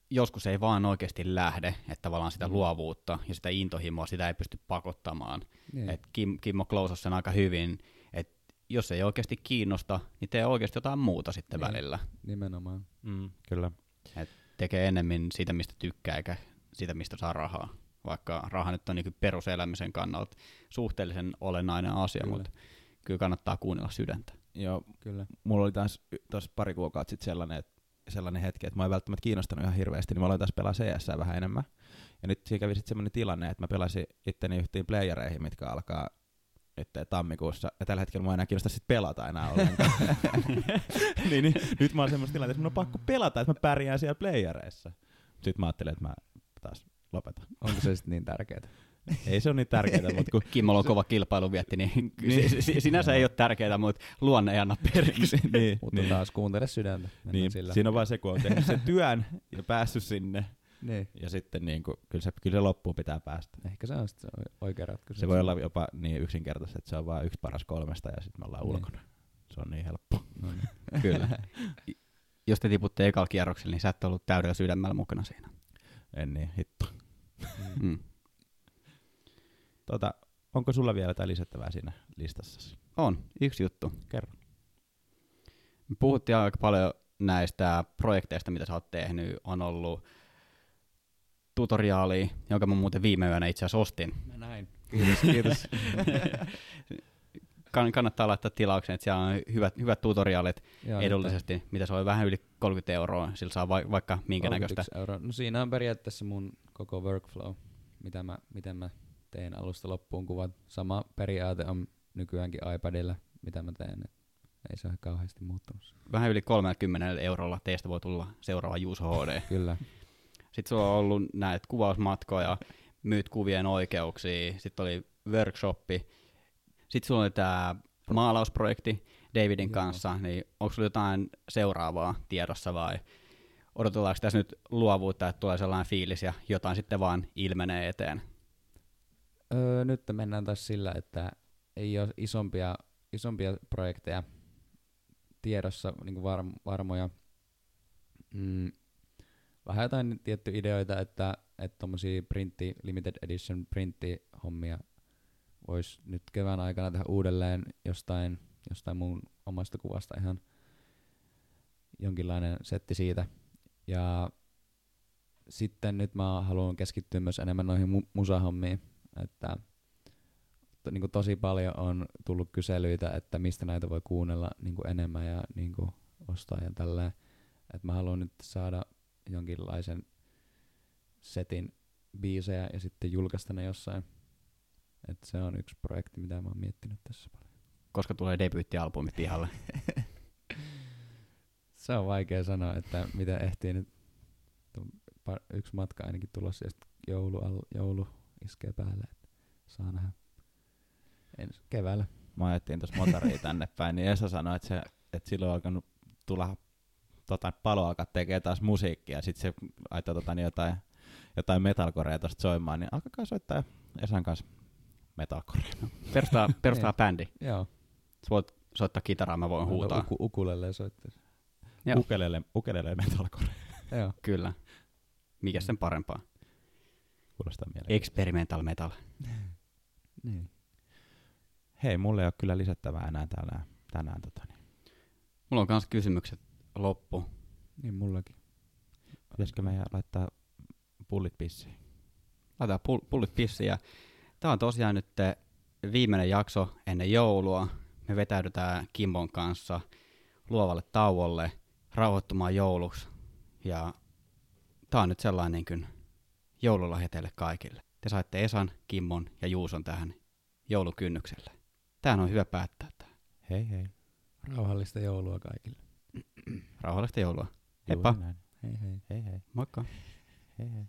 joskus ei vaan oikeasti lähde, että tavallaan sitä Mm. luovuutta ja sitä intohimoa, sitä ei pysty pakottamaan. Niin. Et Kim, Kimmo klousasi sen aika hyvin, jos ei oikeasti kiinnosta, niin tee oikeasti jotain muuta sitten Niin. välillä. Nimenomaan. Mm, kyllä. Tekee enemmän sitä, mistä tykkää, eikä sitä, mistä saa rahaa. Vaikka raha nyt on niin peruselämisen kannalta suhteellisen olennainen asia, Kyllä. mutta kyllä kannattaa kuunnella sydäntä. Joo, Kyllä. mulla oli taas tuossa pari kuukautta sitten sellainen, et, sellainen hetki, että mä en välttämättä kiinnostanut ihan hirveästi, niin mä aloin taas pelaa CS vähän enemmän. Ja nyt siinä kävi sitten semmoinen tilanne, että mä pelasin itteni yhtiin playereihin, mitkä alkaa nyt tammikuussa, ja tällä hetkellä mua ei enää kiinnosta sit pelata enää ollenkaan. niin, niin, nyt mä oon semmoisessa tilanteessa, että mun on pakko pelata, että mä pärjään siellä playereissa. Sitten mä ajattelin, että mä taas lopetan. Onko se sitten niin tärkeää? Ei se ole niin tärkeää, mutta kun Kimmolla on kova kilpailu vietti, niin si- si- sinänsä ei ole tärkeää, mutta luonne ei anna periksi. niin, Mutta niin, taas kuuntele sydäntä. Niin, sillä. siinä on vaan se, kun on tehnyt sen työn ja päässyt sinne, Niin. ja sitten niin kuin, kyllä, se, kyllä se loppuun pitää päästä. Ehkä se on sitten se oikea ratkaisu. Se voi olla jopa niin yksinkertaisesti, että se on vain yksi paras kolmesta ja sitten me ollaan Niin. ulkona. Se on niin helppo. No niin. Kyllä. Jos te tiputte ekalla kierroksella, niin sä et ollut täydellä sydämellä mukana siinä. En niin, hitto. Mm. Tota, onko sulla vielä jotain lisättävää siinä listassa? On, yksi juttu. Kerro. Me puhuttiin aika paljon näistä projekteista, mitä sä oot tehnyt. On ollut tutoriaali, jonka mä muuten viime yönä itse asiassa ostin. Mä näin. Kiitos, kiitos. Kann- kannattaa laittaa tilaukseen, että siellä on hyvät, hyvät tutoriaalit Joo, edullisesti, mitä se on vähän yli 30 euroa, sillä saa va- vaikka minkä näköistä. 31 Euroa. No siinä on periaatteessa mun koko workflow, mitä mä, miten mä teen alusta loppuun kuvat. Sama periaate on nykyäänkin iPadilla, mitä mä teen. Et ei se ole kauheasti muuttunut. Vähän yli 30 eurolla teistä voi tulla seuraava Juuso HD. Kyllä. Sitten sulla on ollut näitä kuvausmatkoja, myyt kuvien oikeuksia, sitten oli workshoppi, sitten sulla oli tämä maalausprojekti Davidin Joo. kanssa, niin onko sulla jotain seuraavaa tiedossa vai odotetaanko tässä nyt luovuutta, että tulee sellainen fiilis ja jotain sitten vaan ilmenee eteen? Öö, nyt mennään taas sillä, että ei ole isompia, isompia projekteja tiedossa, niin varm, varmoja. Mm, vähän jotain tiettyjä ideoita, että että tommosia printti, limited edition printti-hommia voisi nyt kevään aikana tehdä uudelleen jostain, jostain mun omasta kuvasta ihan jonkinlainen setti siitä. Ja sitten nyt mä haluan keskittyä myös enemmän noihin mu- musahommiin, että to, niin tosi paljon on tullut kyselyitä, että mistä näitä voi kuunnella niin enemmän ja niin ostaa ja tälleen. Et mä haluan nyt saada jonkinlaisen setin biisejä ja sitten julkaista ne jossain. Et se on yksi projekti, mitä mä oon miettinyt tässä paljon. Koska tulee debyyttialbumi pihalle. Se on vaikea sanoa, että mitä ehtii nyt. Yksi matka ainakin tulossa ja sitten joulu, joulu iskee päälle. Et saa nähdä ensi keväällä. Mä ajettiin tuossa motoria tänne päin, niin Esa sanoi, että, se, että silloin on alkanut tulla tota, palo alkaa tekee taas musiikkia, ja sitten se laittaa tota, niin jotain, jotain metalcorea tuosta soimaan, niin alkakaa soittaa Esan kanssa metalcorea. Perustaa, perustaa Niin. bändi. Joo. Sä voit soittaa kitaraa, mä voin huutaa. Uku, ukulelle soittaisi. Joo. Ukelele, ukelele metalcorea. Joo. Kyllä. Mikä sen parempaa? Kuulostaa mieleen. Experimental metal. Niin. Hei, mulle ei ole kyllä lisättävää enää tänään. tänään tota, niin. Mulla on myös kysymykset loppu. Niin mullakin. Pitäisikö meidän laittaa pullit pissiin? Laitetaan pull- pullit pissiin. ja Tää on tosiaan nyt te viimeinen jakso ennen joulua. Me vetäydytään Kimbon kanssa luovalle tauolle rauhoittumaan jouluksi. Ja tää on nyt sellainen niin kuin joululahja teille kaikille. Te saitte Esan, Kimmon ja Juuson tähän joulukynnykselle. Tähän on hyvä päättää tää. Hei hei. Rauhallista joulua kaikille. Rauhallista joulua. Heippa. Hei hei. Hei hei. Moikka. Hei hei.